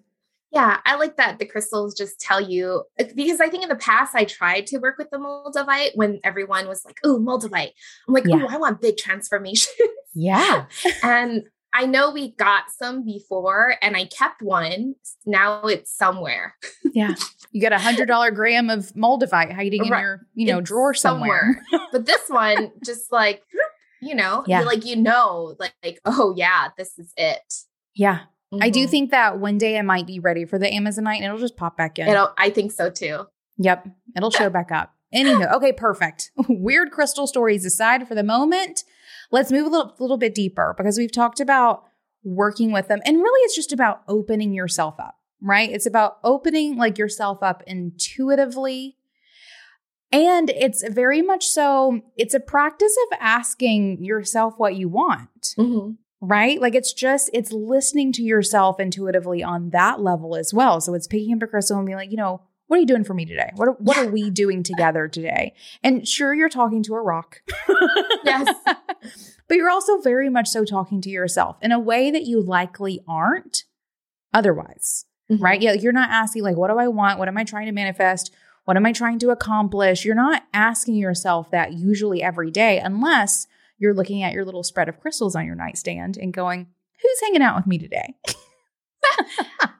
Yeah, I like that the crystals just tell you uh, because I think in the past I tried to work with the moldavite when everyone was like, "Oh, moldavite." I'm like, yeah. "Oh, I want big transformation." Yeah. <laughs> and I know we got some before and I kept one. Now it's somewhere. yeah. You got a hundred dollar gram of moldavite hiding right. in your, you know, it's drawer somewhere. somewhere. <laughs> but this one just like, you know, yeah. like you know, like, like, oh yeah, this is it. Yeah. Mm-hmm. I do mm-hmm. think that one day I might be ready for the Amazonite and it'll just pop back in. It'll, I think so too. Yep. It'll show back up. Anywho, okay, perfect. <laughs> Weird crystal stories aside for the moment, let's move a little, little bit deeper because we've talked about working with them. And really, it's just about opening yourself up, right? It's about opening like yourself up intuitively. And it's very much so, it's a practice of asking yourself what you want. Mm-hmm right? Like it's just, it's listening to yourself intuitively on that level as well. So it's picking up a crystal and being like, you know, what are you doing for me today? What are, what are we doing together today? And sure, you're talking to a rock. <laughs> yes. <laughs> but you're also very much so talking to yourself in a way that you likely aren't otherwise, mm-hmm. right? Yeah, you're not asking, like, what do I want? What am I trying to manifest? What am I trying to accomplish? You're not asking yourself that usually every day unless you're looking at your little spread of crystals on your nightstand and going, who's hanging out with me today? <laughs>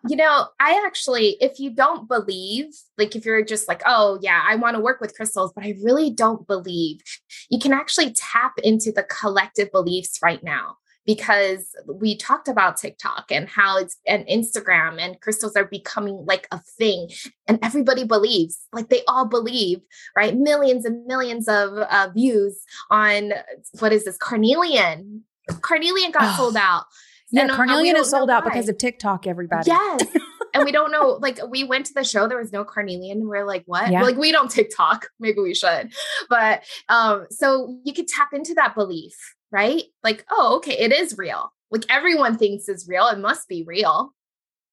you know, I actually, if you don't believe, like if you're just like, oh, yeah, I want to work with crystals, but I really don't believe, you can actually tap into the collective beliefs right now because we talked about TikTok and how it's and Instagram and crystals are becoming like a thing and everybody believes like they all believe right? Millions and millions of uh, views on what is this carnelian? Carnelian got oh. sold out yeah, and, uh, carnelian is sold out because of TikTok. Everybody, yes, and we don't know. <laughs> Like, we went to the show, there was no carnelian. And we're like, what? Yeah. Like, we don't TikTok. Maybe we should, but um, so you could tap into that belief, right? Like, oh, okay, it is real. Like everyone thinks is real. It must be real.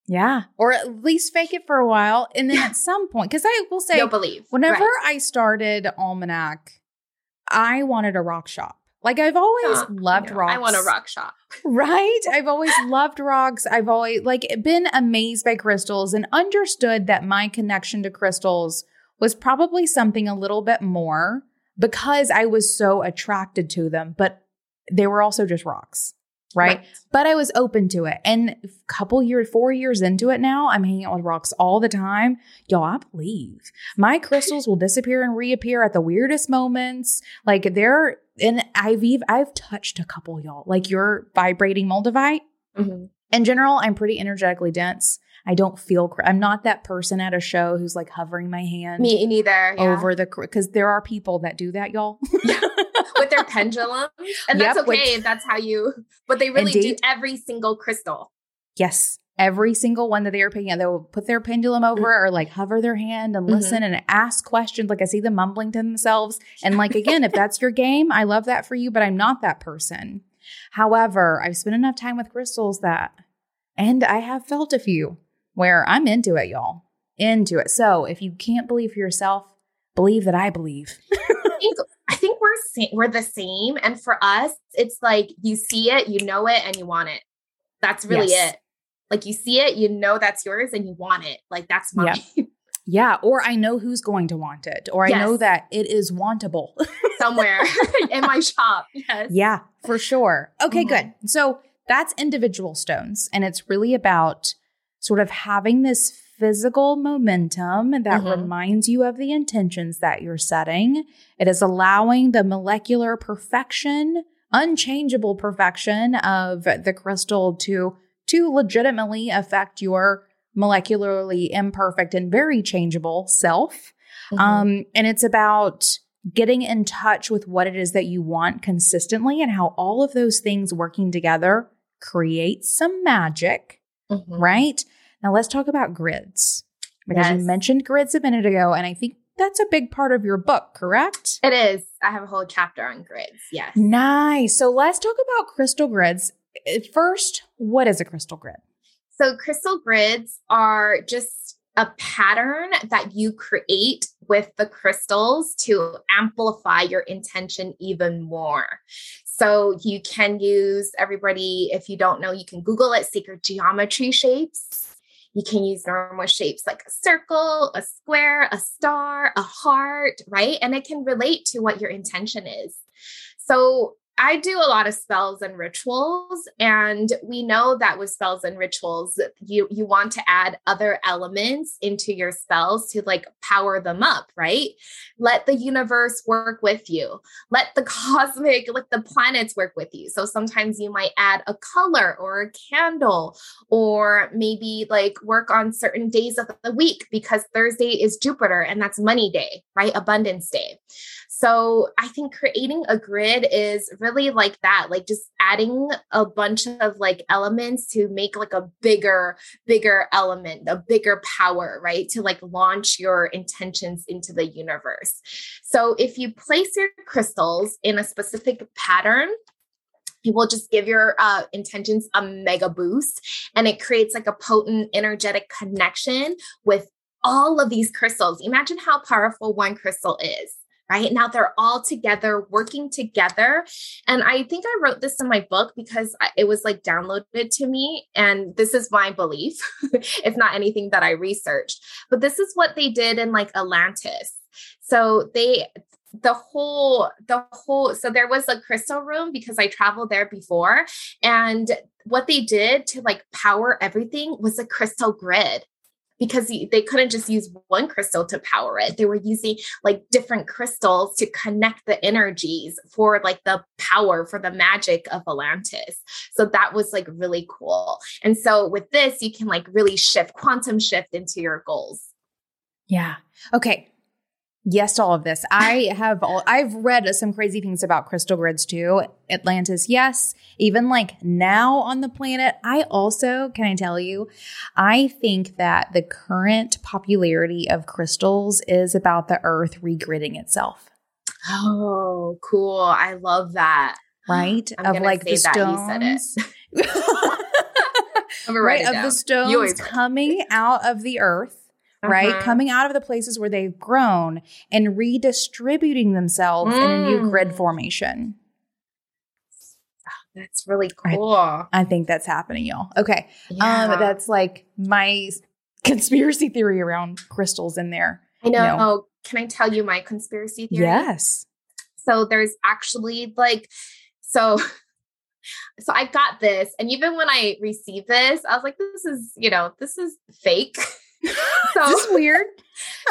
Yeah. Or at least fake it for a while. And then at some point, because I will say, You'll believe. Whenever right. I started Almanac, I wanted a rock shop. Like I've always oh, loved rocks. I want a rock shop. <laughs> right? I've always loved rocks. I've always like been amazed by crystals and understood that my connection to crystals was probably something a little bit more because I was so attracted to them, but they were also just rocks. Right? right? But I was open to it. And a couple years, four years into it now, I'm hanging out with rocks all the time. Y'all, I believe my crystals will disappear and reappear at the weirdest moments. Like they're and I've I've touched a couple y'all. Like your vibrating moldavite. Mm-hmm. In general, I'm pretty energetically dense. I don't feel. Cr- I'm not that person at a show who's like hovering my hand. Me neither. Yeah. Over the because there are people that do that, y'all. <laughs> with their pendulum, and that's yep, okay. With, that's how you. But they really indeed. do every single crystal. Yes, every single one that they are picking up. they will put their pendulum over mm-hmm. or like hover their hand and listen mm-hmm. and ask questions. Like I see them mumbling to themselves. <laughs> And like, again, if that's your game, I love that for you, but I'm not that person. However, I've spent enough time with crystals that, and I have felt a few where I'm into it, y'all. Into it. So if you can't believe for yourself, believe that I believe. <laughs> I think, I think we're we're the same, and for us, it's like you see it, you know it, and you want it. That's really yes. it. Like you see it, you know that's yours and you want it. Like that's mine. Yeah. <laughs> yeah. Or I know who's going to want it. Or I yes. know that it is wantable <laughs> somewhere <laughs> in my shop. Yes. Yeah, for sure. Okay, mm-hmm. good. So that's individual stones. And it's really about sort of having this physical momentum that mm-hmm. reminds you of the intentions that you're setting. It is allowing the molecular perfection, unchangeable perfection of the crystal to to legitimately affect your molecularly imperfect and very changeable self. Mm-hmm. Um, and it's about getting in touch with what it is that you want consistently and how all of those things working together create some magic, mm-hmm. right? Now let's talk about grids because yes. you mentioned grids a minute ago, and I think that's a big part of your book, correct? It is. I have a whole chapter on grids. Yes. Nice. So let's talk about crystal grids. First, what is a crystal grid? So, crystal grids are just a pattern that you create with the crystals to amplify your intention even more. So, you can use everybody, if you don't know, you can Google it, sacred geometry shapes. You can use normal shapes like a circle, a square, a star, a heart, right? And it can relate to what your intention is. So I do a lot of spells and rituals, and we know that with spells and rituals, you you want to add other elements into your spells to like power them up, right? Let the universe work with you. Let the <laughs> cosmic, let the planets work with you. So sometimes you might add a color or a candle, or maybe like work on certain days of the week because Thursday is Jupiter and that's money day, right? Abundance day. So I think creating a grid is really like that, like just adding a bunch of like elements to make like a bigger, bigger element, a bigger power, right? To like launch your intentions into the universe. So if you place your crystals in a specific pattern, it will just give your uh, intentions a mega boost and it creates like a potent energetic connection with all of these crystals. Imagine how powerful one crystal is right? Now they're all together, working together. And I think I wrote this in my book because it was like downloaded to me. And this is my belief. <laughs> if not anything that I researched, but this is what they did in like Atlantis. So they the whole the whole so there was a crystal room because I traveled there before and what they did to like power everything was a crystal grid because they couldn't just use one crystal to power it. They were using like different crystals to connect the energies for like the power for the magic of Atlantis. So that was like really cool. And so with this, you can like really shift, quantum shift into your goals. Yeah. Okay yes to all of this. I have all, I've read some crazy things about crystal grids too. Atlantis, yes. Even like now on the planet, I also, can I tell you, I think that the current popularity of crystals is about the earth regridding itself. Oh, cool. I love that. Right? I'm of like the stones. right, of the stones coming out of the earth right? Uh-huh. Coming out of the places where they've grown and redistributing themselves mm. in a new grid mm. formation. That's really cool. I, I, think that's happening, y'all. Okay. Um, yeah. Um, that's like my conspiracy theory around crystals in there. I know. You know. Oh, can I tell you my conspiracy theory? Yes. So there's actually like, so <laughs> so I got this, and even when I received this, I was like, "This is, you know, this is fake." <laughs> so this weird.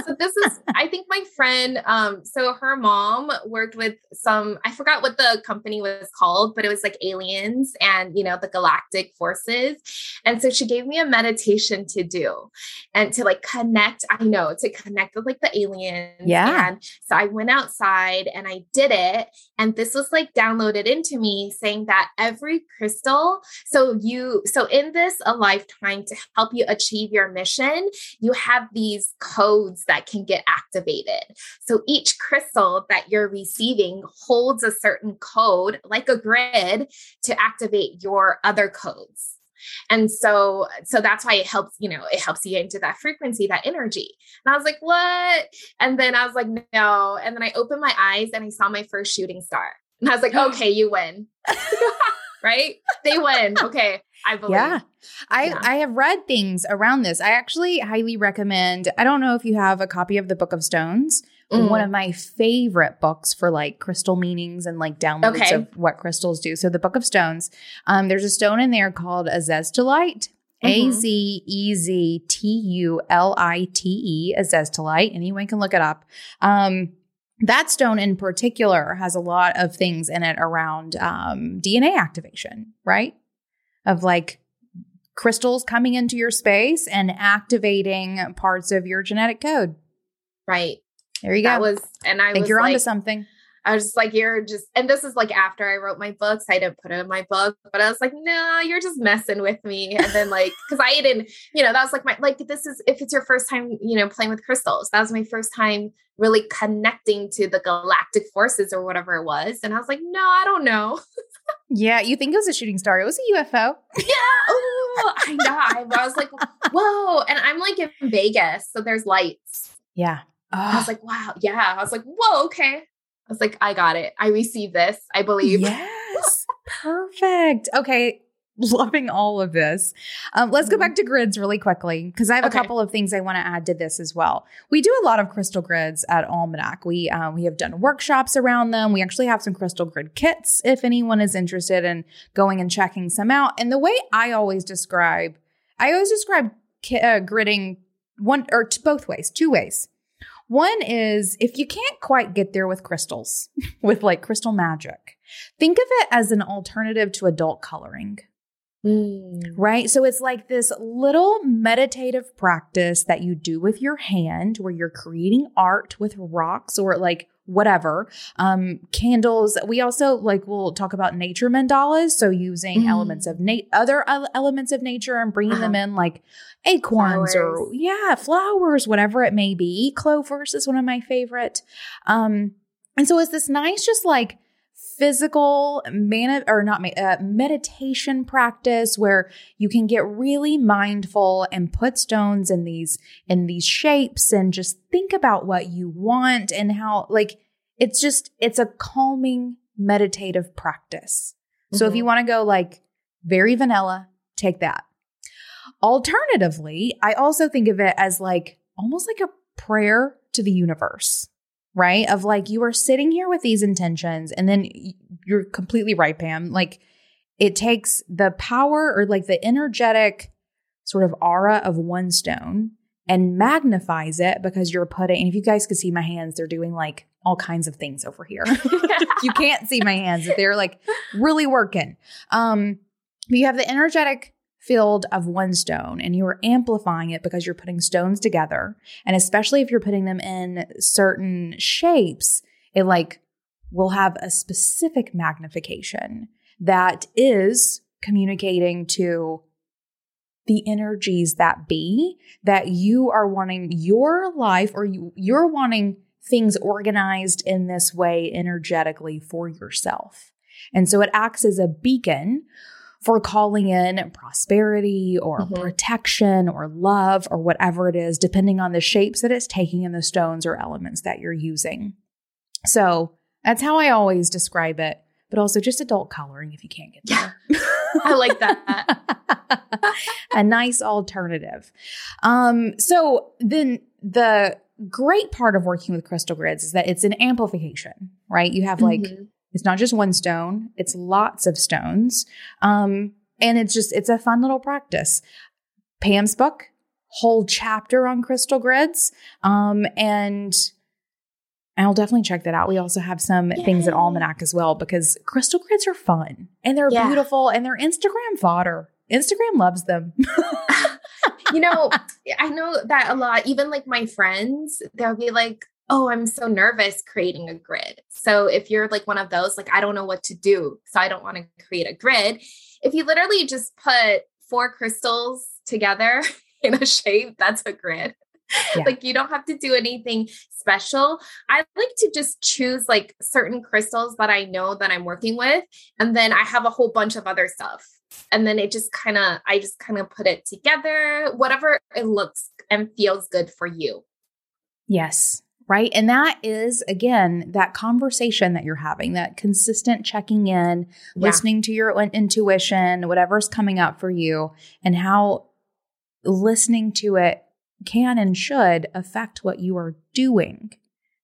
So this is I think my friend um so her mom worked with some I forgot what the company was called but it was like aliens and you know the galactic forces. And so she gave me a meditation to do and to like connect I know to connect with like the aliens. Yeah. And so I went outside and I did it. And this was like downloaded into me saying that every crystal so you so in this a lifetime to help you achieve your mission you have these codes that can get activated. So each crystal that you're receiving holds a certain code, like a grid, to activate your other codes. And so, so that's why it helps, you know, it helps you get into that frequency, that energy. And I was like, what? And then I was like, no. And then I opened my eyes and I saw my first shooting star. And I was like, <gasps> okay, you win. <laughs> right? They win. Okay. I believe. Yeah. I yeah. I have read things around this. I actually highly recommend. I don't know if you have a copy of the Book of Stones. Mm. One of my favorite books for like crystal meanings and like downloads okay. of what crystals do. So the Book of Stones. Um, there's a stone in there called azeztulite. Mm-hmm. A Z E Z T U L I T E, azeztulite. Anyone can look it up. Um, that stone in particular has a lot of things in it around um, DNA activation, right? Of like crystals coming into your space and activating parts of your genetic code. Right. There you go. That was, and I, think was you're like, onto something. I was just like, you're just, and this is like after I wrote my books. I didn't put it in my book, but I was like, no, you're just messing with me. And then, like, because I didn't, you know, that was like my, like, this is, if it's your first time, you know, playing with crystals, that was my first time really connecting to the galactic forces or whatever it was. And I was like, no, I don't know. <laughs> yeah, you think it was a shooting star. It was a UFO. yeah. Ooh, I know. I was like, whoa. And I'm like in Vegas. So there's lights. Yeah. Oh. I was like, wow. Yeah. I was like, whoa, okay. I was like, I got it. I received this. I believe. Yes. Perfect. Okay. <laughs> Loving all of this. Um, let's go mm-hmm. back to grids really quickly because I have okay. a couple of things I want to add to this as well. We do a lot of crystal grids at Almanac. We um, we have done workshops around them. We actually have some crystal grid kits if anyone is interested in going and checking some out. And the way I always describe, I always describe ki- uh, gridding one or t- both ways, two ways. One is if you can't quite get there with crystals, <laughs> with like crystal magic, think of it as an alternative to adult coloring. Mm. Right. So it's like this little meditative practice that you do with your hand where you're creating art with rocks or like whatever. Um, candles. We also like we'll talk about nature mandalas. So using mm. elements of nat other elements of nature and bringing uh-huh. them in like acorns flowers. or yeah, flowers, whatever it may be. Clovers is one of my favorite. Um, and so it's this nice, just like physical man or not uh, meditation practice where you can get really mindful and put stones in these in these shapes and just think about what you want and how like it's just it's a calming meditative practice. Mm-hmm. So if you mm-hmm. want to go like very vanilla, take that. Alternatively, I also think of it as like almost like a prayer to the universe right? Of like you are sitting here with these intentions and then you're completely right, Pam. Like it takes the power or like the energetic sort of aura of one stone and magnifies it because you're putting, and if you guys could see my hands, they're doing like all kinds of things over here. <laughs> <laughs> you can't see my hands, they're like really working. Um, but you have the energetic field of one stone and you are amplifying it because you're putting stones together. And especially if you're putting them in certain shapes, it like will have a specific magnification that is communicating to the energies that be that you are wanting your life or you, you're wanting things organized in this way energetically for yourself. And so it acts as a beacon for calling in prosperity or mm-hmm. protection or love or whatever it is, depending on the shapes that it's taking in the stones or elements that you're using. So that's how I always describe it, but also just adult coloring if you can't get there. Yeah. <laughs> I like that. <laughs> a nice alternative. Um, so then the great part of working with crystal grids is that it's an amplification, right? You have like mm-hmm. It's not just one stone, it's lots of stones. Um, and it's just, it's a fun little practice. Pam's book, whole chapter on crystal grids. Um, and I'll definitely check that out. We also have some Yay. things at Almanac as well because crystal grids are fun and they're yeah. beautiful and they're Instagram fodder. Instagram loves them. <laughs> <laughs> you know, I know that a lot, even like my friends, they'll be like, oh, I'm so nervous creating a grid. So if you're like one of those, like, I don't know what to do, so I don't want to create a grid. If you literally just put four crystals together <laughs> in a shape, that's a grid. <laughs> Yeah. like you don't have to do anything special. I like to just choose like certain crystals that I know that I'm working with. And then I have a whole bunch of other stuff. And then it just kind of, I just kind of put it together, whatever it looks and feels good for you. Yes right? And that is, again, that conversation that you're having, that consistent checking in, yeah. listening to your intuition, whatever's coming up for you, and how listening to it can and should affect what you are doing.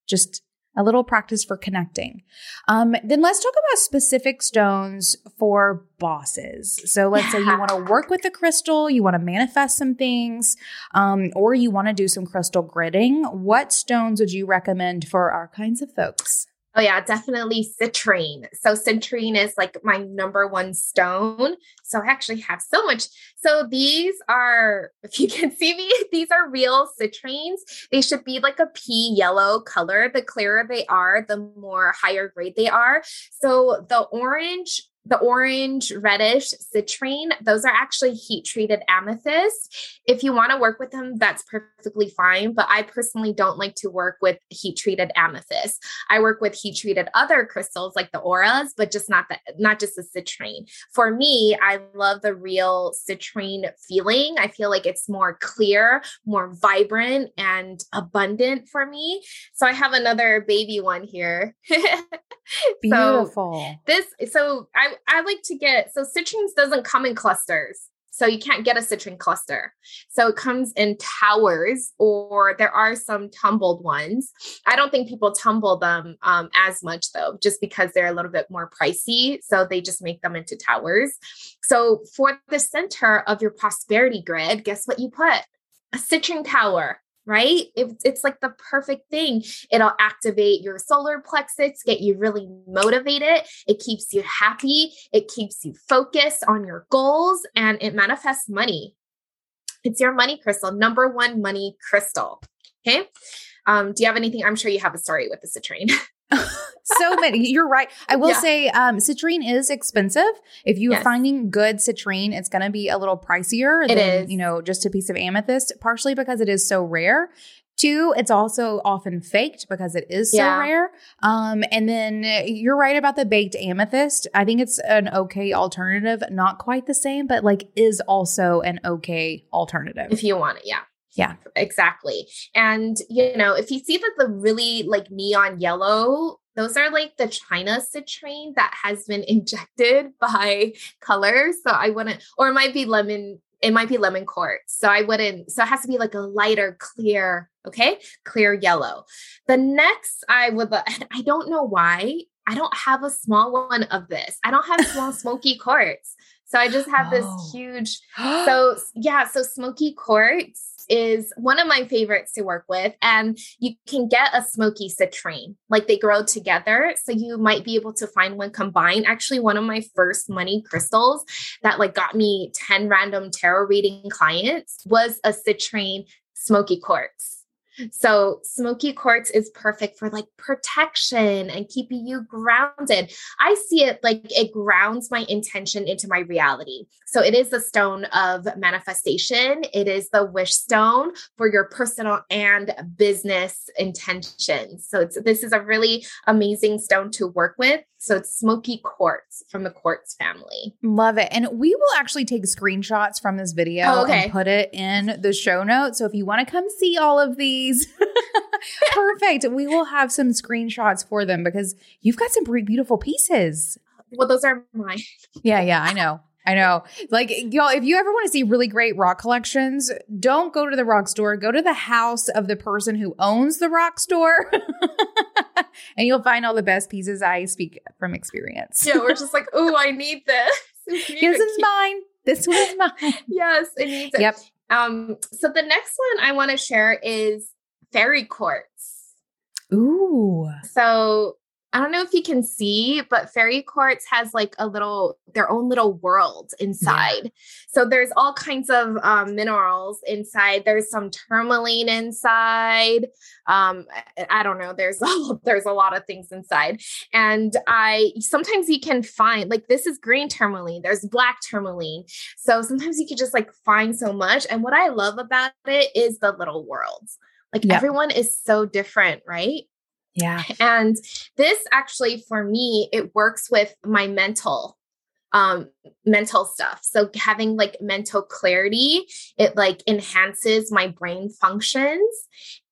Just a little practice for connecting. Um, then let's talk about specific stones for bosses. So let's say you want to work with a crystal, you want to manifest some things, um, or you want to do some crystal gridding. What stones would you recommend for our kinds of folks? Oh yeah, definitely citrine. So citrine is like my number one stone. So I actually have so much. So these are, if you can see me, <laughs> these are real citrines. They should be like a pea yellow color. The clearer they are, the more higher grade they are. So the orange the orange reddish citrine, those are actually heat treated amethyst. If you want to work with them, that's perfectly fine. But I personally don't like to work with heat treated amethyst. I work with heat treated other crystals like the auras, but just not the not just the citrine. For me, I love the real citrine feeling. I feel like it's more clear, more vibrant, and abundant for me. So I have another baby one here. <laughs> Beautiful. So this so I I like to get so citrines doesn't come in clusters. So you can't get a citrine cluster. So it comes in towers, or there are some tumbled ones. I don't think people tumble them um, as much though, just because they're a little bit more pricey. So they just make them into towers. So for the center of your prosperity grid, guess what you put? A citrine tower right? It, it's like the perfect thing. It'll activate your solar plexus, get you really motivated. It keeps you happy. It keeps you focused on your goals and it manifests money. It's your money crystal, number one money crystal. Okay. Um, do you have anything? I'm sure you have a story with the citrine. <laughs> so many. You're right. I will yeah. say um, citrine is expensive. If you're yes. finding good citrine, it's going to be a little pricier it than, is. you know, just a piece of amethyst, partially because it is so rare. Two, it's also often faked because it is so yeah. rare. Um, and then you're right about the baked amethyst. I think it's an okay alternative. Not quite the same, but like is also an okay alternative. If you want it, yeah. Yeah, exactly. And, you know, if you see that the really like neon yellow, those are like the China citrine that has been <laughs> injected by color. So I wouldn't, or it might be lemon, it might be lemon quartz. So I wouldn't, so it has to be like a lighter, clear, okay, clear yellow. The next, I would, I don't know why, I don't have a small one of this. I don't have small smoky quartz. So I just have oh. this huge, <gasps> so yeah, so smoky quartz is one of my favorites to work with. And you can get a smoky citrine, like they grow together. So you might be able to find one combined. Actually, one of my first money crystals that like got me 10 random tarot reading clients was a citrine smoky quartz. So, smoky quartz is perfect for like protection and keeping you grounded. I see it like it grounds my intention into my reality. So, it is the stone of manifestation, it is the wish stone for your personal and business intentions. So, it's this is a really amazing stone to work with. So it's smoky quartz from the quartz family. Love it. And we will actually take screenshots from this video oh, okay. and put it in the show notes. So if you want to come see all of these, <laughs> perfect. We will have some screenshots for them because you've got some beautiful pieces. Well, those are mine. yeah, yeah, I know. I know. Like, y'all, if you ever want to see really great rock collections, don't go to the rock store. Go to the house of the person who owns the rock store. <laughs> and you'll find all the best pieces. I speak from experience. Yeah, we're just like, oh, I need this. <laughs> this is mine. This one is mine. <laughs> yes, it needs it. Yep. Um, so the next one I want to share is fairy quartz. Ooh. So I don't know if you can see, but fairy quartz has like a little, their own little world inside. Yeah. So there's all kinds of um, minerals inside. There's some tourmaline inside. Um, I don't know. There's <laughs> a, there's a lot of things inside, and I sometimes you can find like this is green tourmaline. There's black tourmaline. So sometimes you can just like find so much. And what I love about it is the little worlds. Like yep. everyone is so different, right? Yeah. And this actually for me it works with my mental um mental stuff. So having like mental clarity, it like enhances my brain functions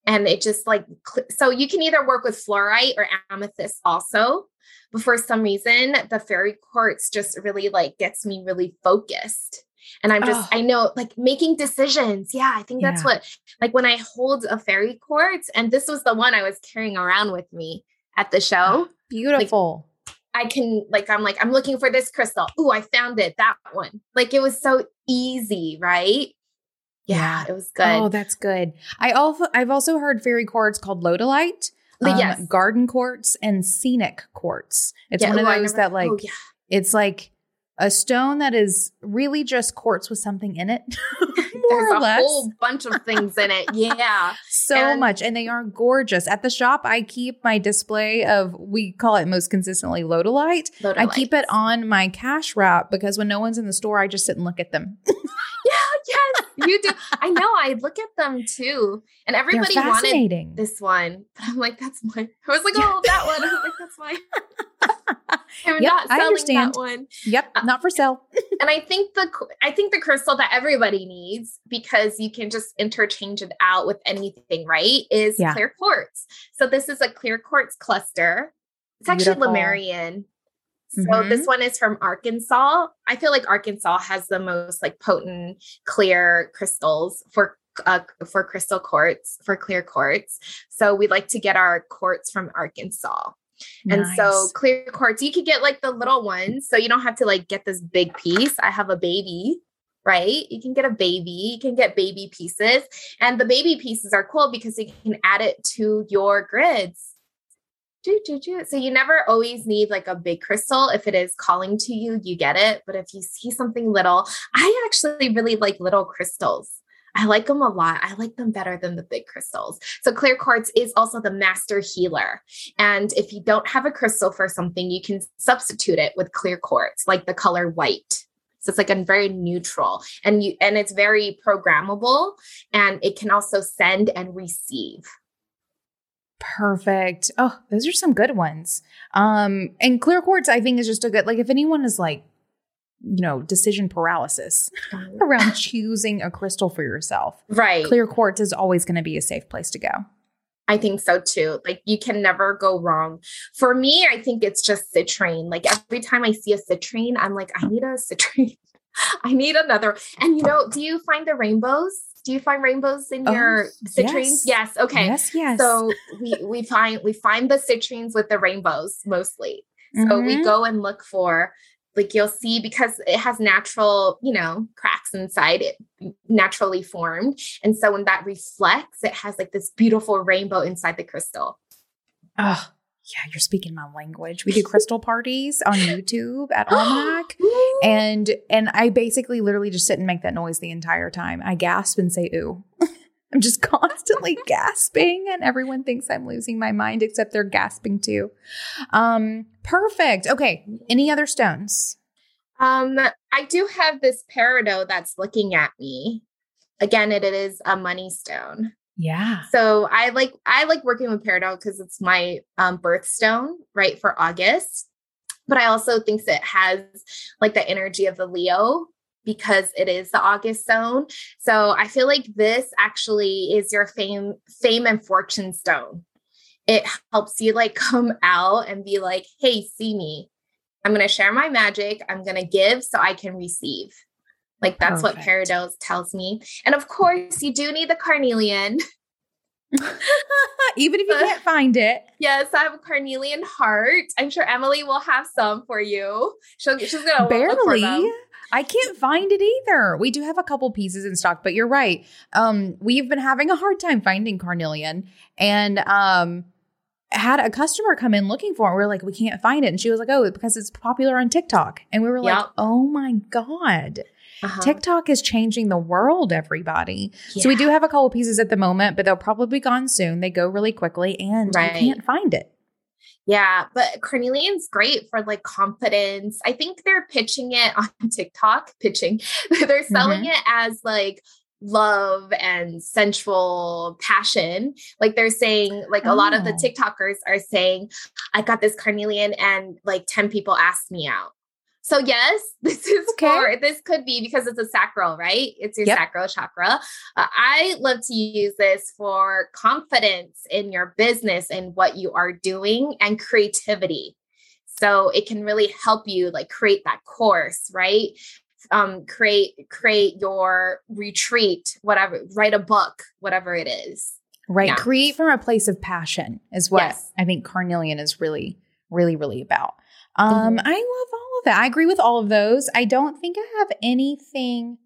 and it just like so you can either work with fluorite or amethyst also. But for some reason, the fairy quartz just really like gets me really focused. And I'm just, oh. I know, like making decisions. Yeah, I think that's yeah. what, like when I hold a fairy quartz, and this was the one I was carrying around with me at the show. Beautiful. Like, I can, like, I'm like, I'm looking for this crystal. Ooh, I found it, that one. Like it was so easy, right? Yeah, it was good. Oh, that's good. I also, I've also heard fairy quartz called Lodolite. Um, yes. garden quartz and scenic quartz. It's yeah, one of those that like oh, yeah. it's like a stone that is really just quartz with something in it. <laughs> There's a less. whole bunch of things in it. Yeah. <laughs> so and much. And they are gorgeous. At the shop, I keep my display of, we call it most consistently Lodolite. Lodolite. I keep it on my cash wrap because when no one's in the store, I just sit and look at them. <laughs> yeah, yes, you do. I know. I look at them too. And everybody wanted this one. But I'm like, that's mine. I was like, oh, that one. I was like, that's mine. <laughs> I'm yep, not selling I understand. that one. Yep, uh, not for sale. <laughs> and I think the I think the crystal that everybody needs because you can just interchange it out with anything, right? Is yeah. clear quartz. So this is a clear quartz cluster. It's Beautiful. actually Lemurian. So mm-hmm. this one is from Arkansas. I feel like Arkansas has the most like potent clear crystals for uh, for crystal quartz for clear quartz. So we like to get our quartz from Arkansas. And nice. so clear quartz, you could get like the little ones. So you don't have to like get this big piece. I have a baby, right? You can get a baby, you can get baby pieces. And the baby pieces are cool because you can add it to your grids. So you never always need like a big crystal. If it is calling to you, you get it. But if you see something little, I actually really like little crystals. I like them a lot. I like them better than the big crystals. So clear quartz is also the master healer. And if you don't have a crystal for something, you can substitute it with clear quartz, like the color white. So it's like a very neutral and you and it's very programmable and it can also send and receive. Perfect. Oh, those are some good ones. Um, and clear quartz, I think, is just a good like if anyone is like you know, decision paralysis <laughs> around choosing a crystal for yourself. Right. Clear quartz is always going to be a safe place to go. I think so too. Like you can never go wrong. For me, I think it's just citrine. Like every time I see a citrine, I'm like, I need a citrine. <laughs> I need another. And you know, do you find the rainbows? Do you find rainbows in oh, your citrines? Yes. yes. Okay. Yes. Yes. So we we find we find the citrines with the rainbows mostly. So mm-hmm. we go and look for like you'll see because it has natural, you know, cracks inside it naturally formed. And so when that reflects, it has like this beautiful rainbow inside the crystal. Oh, yeah, you're speaking my language. We do crystal parties on <gasps> YouTube at <gasps> Almanac. and and I basically literally just sit and make that noise the entire time. I gasp and say ooh. <laughs> I'm just constantly <laughs> gasping and everyone thinks I'm losing my mind except they're gasping too. Um perfect. Okay, any other stones? Um I do have this peridot that's looking at me. Again, it is a money stone. Yeah. So I like I like working with peridot because it's my um, birthstone, right, for August. But I also think it has like the energy of the Leo because it is the August zone. So I feel like this actually is your fame, fame and fortune stone. It helps you like <laughs> come out and be like, hey, see me. I'm going to share my magic. I'm going to give so I can receive. Like that's Perfect. what Peridot tells me. And of course, you do need the carnelian. <laughs> Even if you can't <laughs> find it. Yes, I have a carnelian heart. I'm sure Emily will have some for you. She'll, she's gonna barely. I can't find it either. We do have a couple pieces in stock, but you're right. Um, we've been having a hard time finding carnelian, and um, had a customer come in looking for it. We are like, we can't find it, and she was like, oh, because it's popular on TikTok, and we were yep. like, oh my god. Uh-huh. TikTok is changing the world, everybody. Yeah. So we do have a couple pieces at the moment, but they'll probably be gone soon. They go really quickly and right. you can't find it. Yeah, but carnelian's great for like confidence. I think they're pitching it <laughs> on TikTok, pitching. <laughs> they're selling mm-hmm. it as like love and sensual passion. Like they're saying, like oh. a lot of the oh. TikTokers are saying, I got this carnelian and like 10 people asked me out. So yes, <laughs> this is okay. for this could be because it's a sacral, right? It's your yep. sacral chakra. Uh, I love to use this for confidence in your business and what you are doing and creativity. So it can really help you like create that course, right? Um, create create your retreat, whatever, write a book, whatever it is. Right. Yeah. Create from a place of passion is what yes. I think carnelian is really, really, really about. Um, mm-hmm. I love all that. I agree with all of those. I don't think I have anything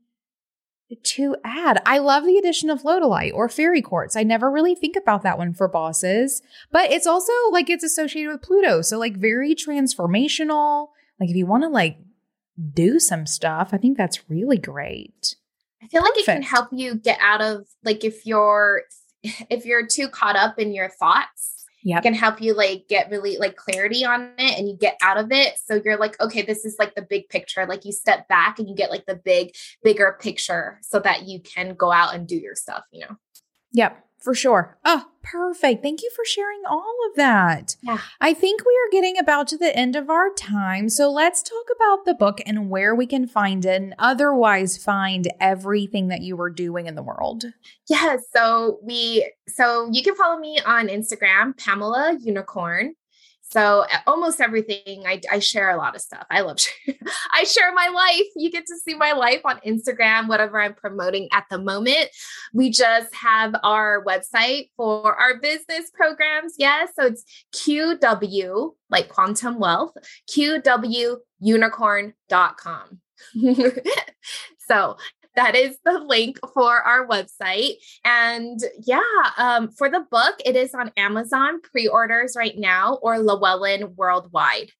to add. I love the addition of Lodolite or Fairy Quartz. I never really think about that one for bosses, but it's also like it's associated with Pluto. So like very transformational. Like if you want to like do some stuff, I think that's really great. I feel Perfect. like it can help you get out of like if you're if you're too caught up in your thoughts yep. can help you like get really like clarity on it and you get out of it. So you're like, okay, this is like the big picture. Like you step back and you get like the big, bigger picture so that you can go out and do your stuff, you know? Yep for sure. Oh, perfect. Thank you for sharing all of that. Yeah. I think we are getting about to the end of our time. So let's talk about the book and where we can find it and otherwise find everything that you were doing in the world. Yeah. So we, so you can follow me on Instagram, Pamela Unicorn. So almost everything I, I, share a lot of stuff. I love <laughs> I share my life. You get to see my life on Instagram, whatever I'm promoting at the moment. We just have our website for our business programs. Yes, so it's QW like quantum wealth, QWunicorn.com. <laughs> so that is the link for our website. And yeah, um, for the book, it is on Amazon pre orders right now or Llewellyn worldwide.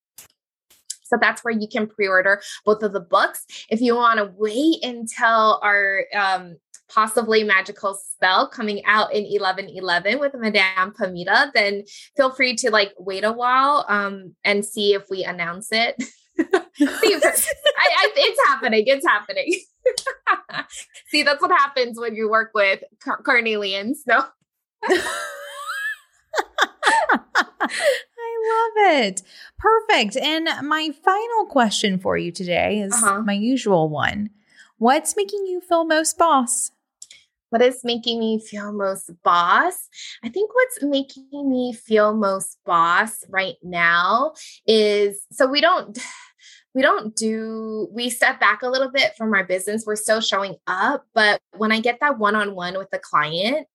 So that's where you can pre order both of the books. If you want to wait until our um, possibly magical spell coming out in 1111 with Madame Pamita, then feel free to like wait a while um, and see if we announce it. <laughs> <laughs> see, I, I, it's happening. It's happening. <laughs> See, that's what happens when you work with car- carnelians. No. <laughs> I love it. Perfect. And my final question for you today is uh-huh. my usual one. What's making you feel most boss? What is making me feel most boss? I think what's making me feel most boss right now is so we don't we don't do we step back a little bit from our business we're still showing up but when i get that one-on-one with the client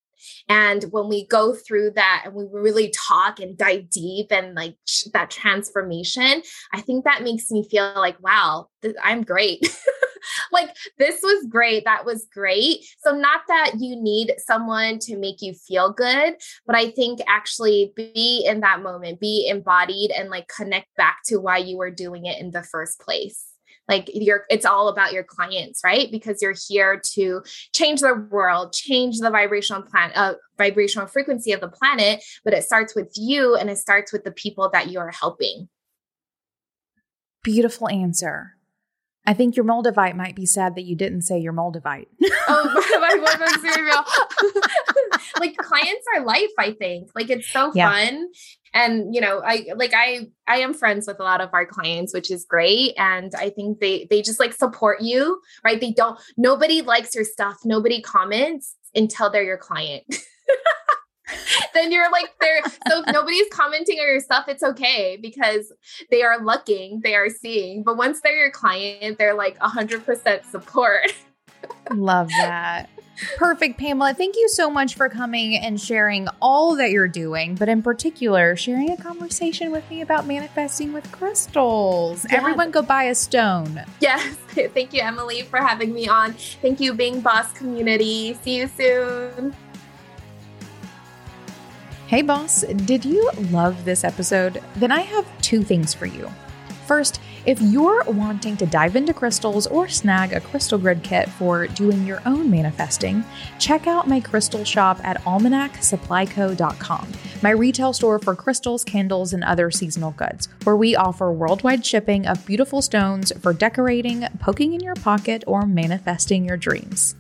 and when we go through that and we really talk and dive deep and like that transformation, I think that makes me feel like, wow, th- I'm great. <laughs> <laughs> like this was great. That was great. So, not that you need someone to make you feel good, but I think actually be in that moment, be embodied and like connect back to why you were doing it in the first place like you're it's all about your clients right because you're here to change the world change the vibrational plan uh, vibrational frequency of the planet but it starts with you and it starts with the people that you're helping beautiful answer I think your Moldavite might be sad that you didn't say your Moldavite. <laughs> oh, my boyfriend's cereal. like clients are life, I think. Like it's so yeah. fun and you know i like i i am friends with a lot of our clients which is great and i think they they just like support you right they don't nobody likes your stuff nobody comments until they're your client <laughs> <laughs> then you're like there so if nobody's commenting on your stuff it's okay because they are looking they are seeing but once they're your client they're like 100% support <laughs> love that Perfect, Pamela. Thank you so much for coming and sharing all that you're doing, but in particular, sharing a conversation with me about manifesting with crystals. Yeah. Everyone go buy a stone. Yes. <laughs> Thank you, Emily, for having me on. Thank you, Being Boss community. See you soon. Hey, boss, did you love this episode? Then I have two things for you. First, if you're wanting to dive into crystals or snag a crystal grid kit for doing your own manifesting, check out my crystal shop at almanacsupplyco.com, my retail store for crystals, candles, and other seasonal goods, where we offer worldwide shipping of beautiful stones for decorating, poking in your pocket, or manifesting your dreams.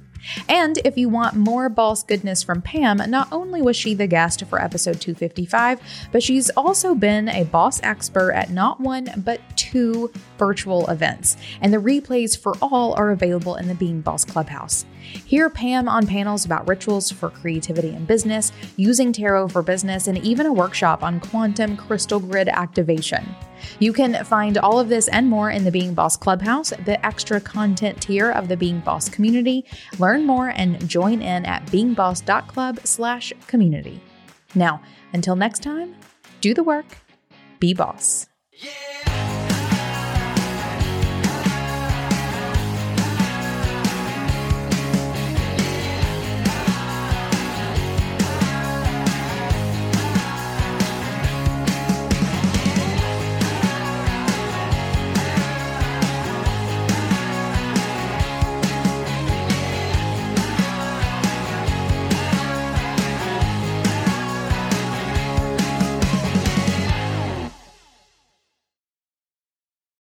And if you want more boss goodness from Pam, not only was she the guest for episode 255, but she's also been a boss expert at not one, but two virtual events. And the replays for all are available in the Being Boss Clubhouse. Hear Pam on panels about rituals for creativity and business, using tarot for business, and even a workshop on quantum crystal grid activation. You can find all of this and more in the Being Boss Clubhouse, the extra content tier of the Being Boss community. Learn more and join in at beingboss.club slash community. Now, until next time, do the work, be boss. Yeah.